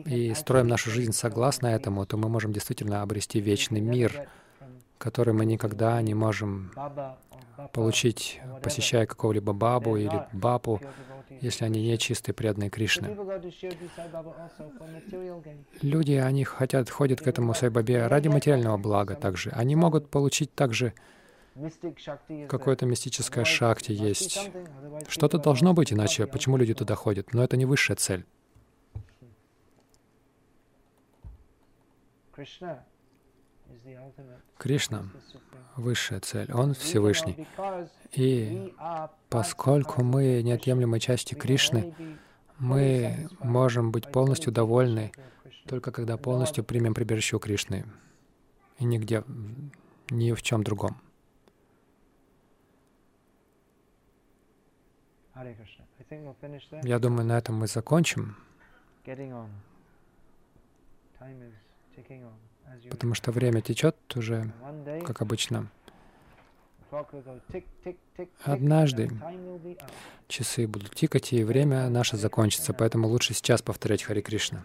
и, и строим нашу жизнь согласно этому, то мы можем действительно обрести вечный мир, который мы никогда не можем получить, посещая какого-либо бабу или бабу, если они не чистые преданные Кришны. Люди, они хотят, ходят к этому Сайбабе ради материального блага также. Они могут получить также Какое-то мистическое шакти есть. Что-то должно быть, иначе почему люди туда ходят? Но это не высшая цель. Кришна — высшая цель. Он Всевышний. И поскольку мы неотъемлемой частью Кришны, мы можем быть полностью довольны только когда полностью примем прибежище у Кришны. И нигде, ни в чем другом. Я думаю, на этом мы закончим, потому что время течет уже, как обычно. Однажды часы будут тикать, и время наше закончится, поэтому лучше сейчас повторять Хари Кришна.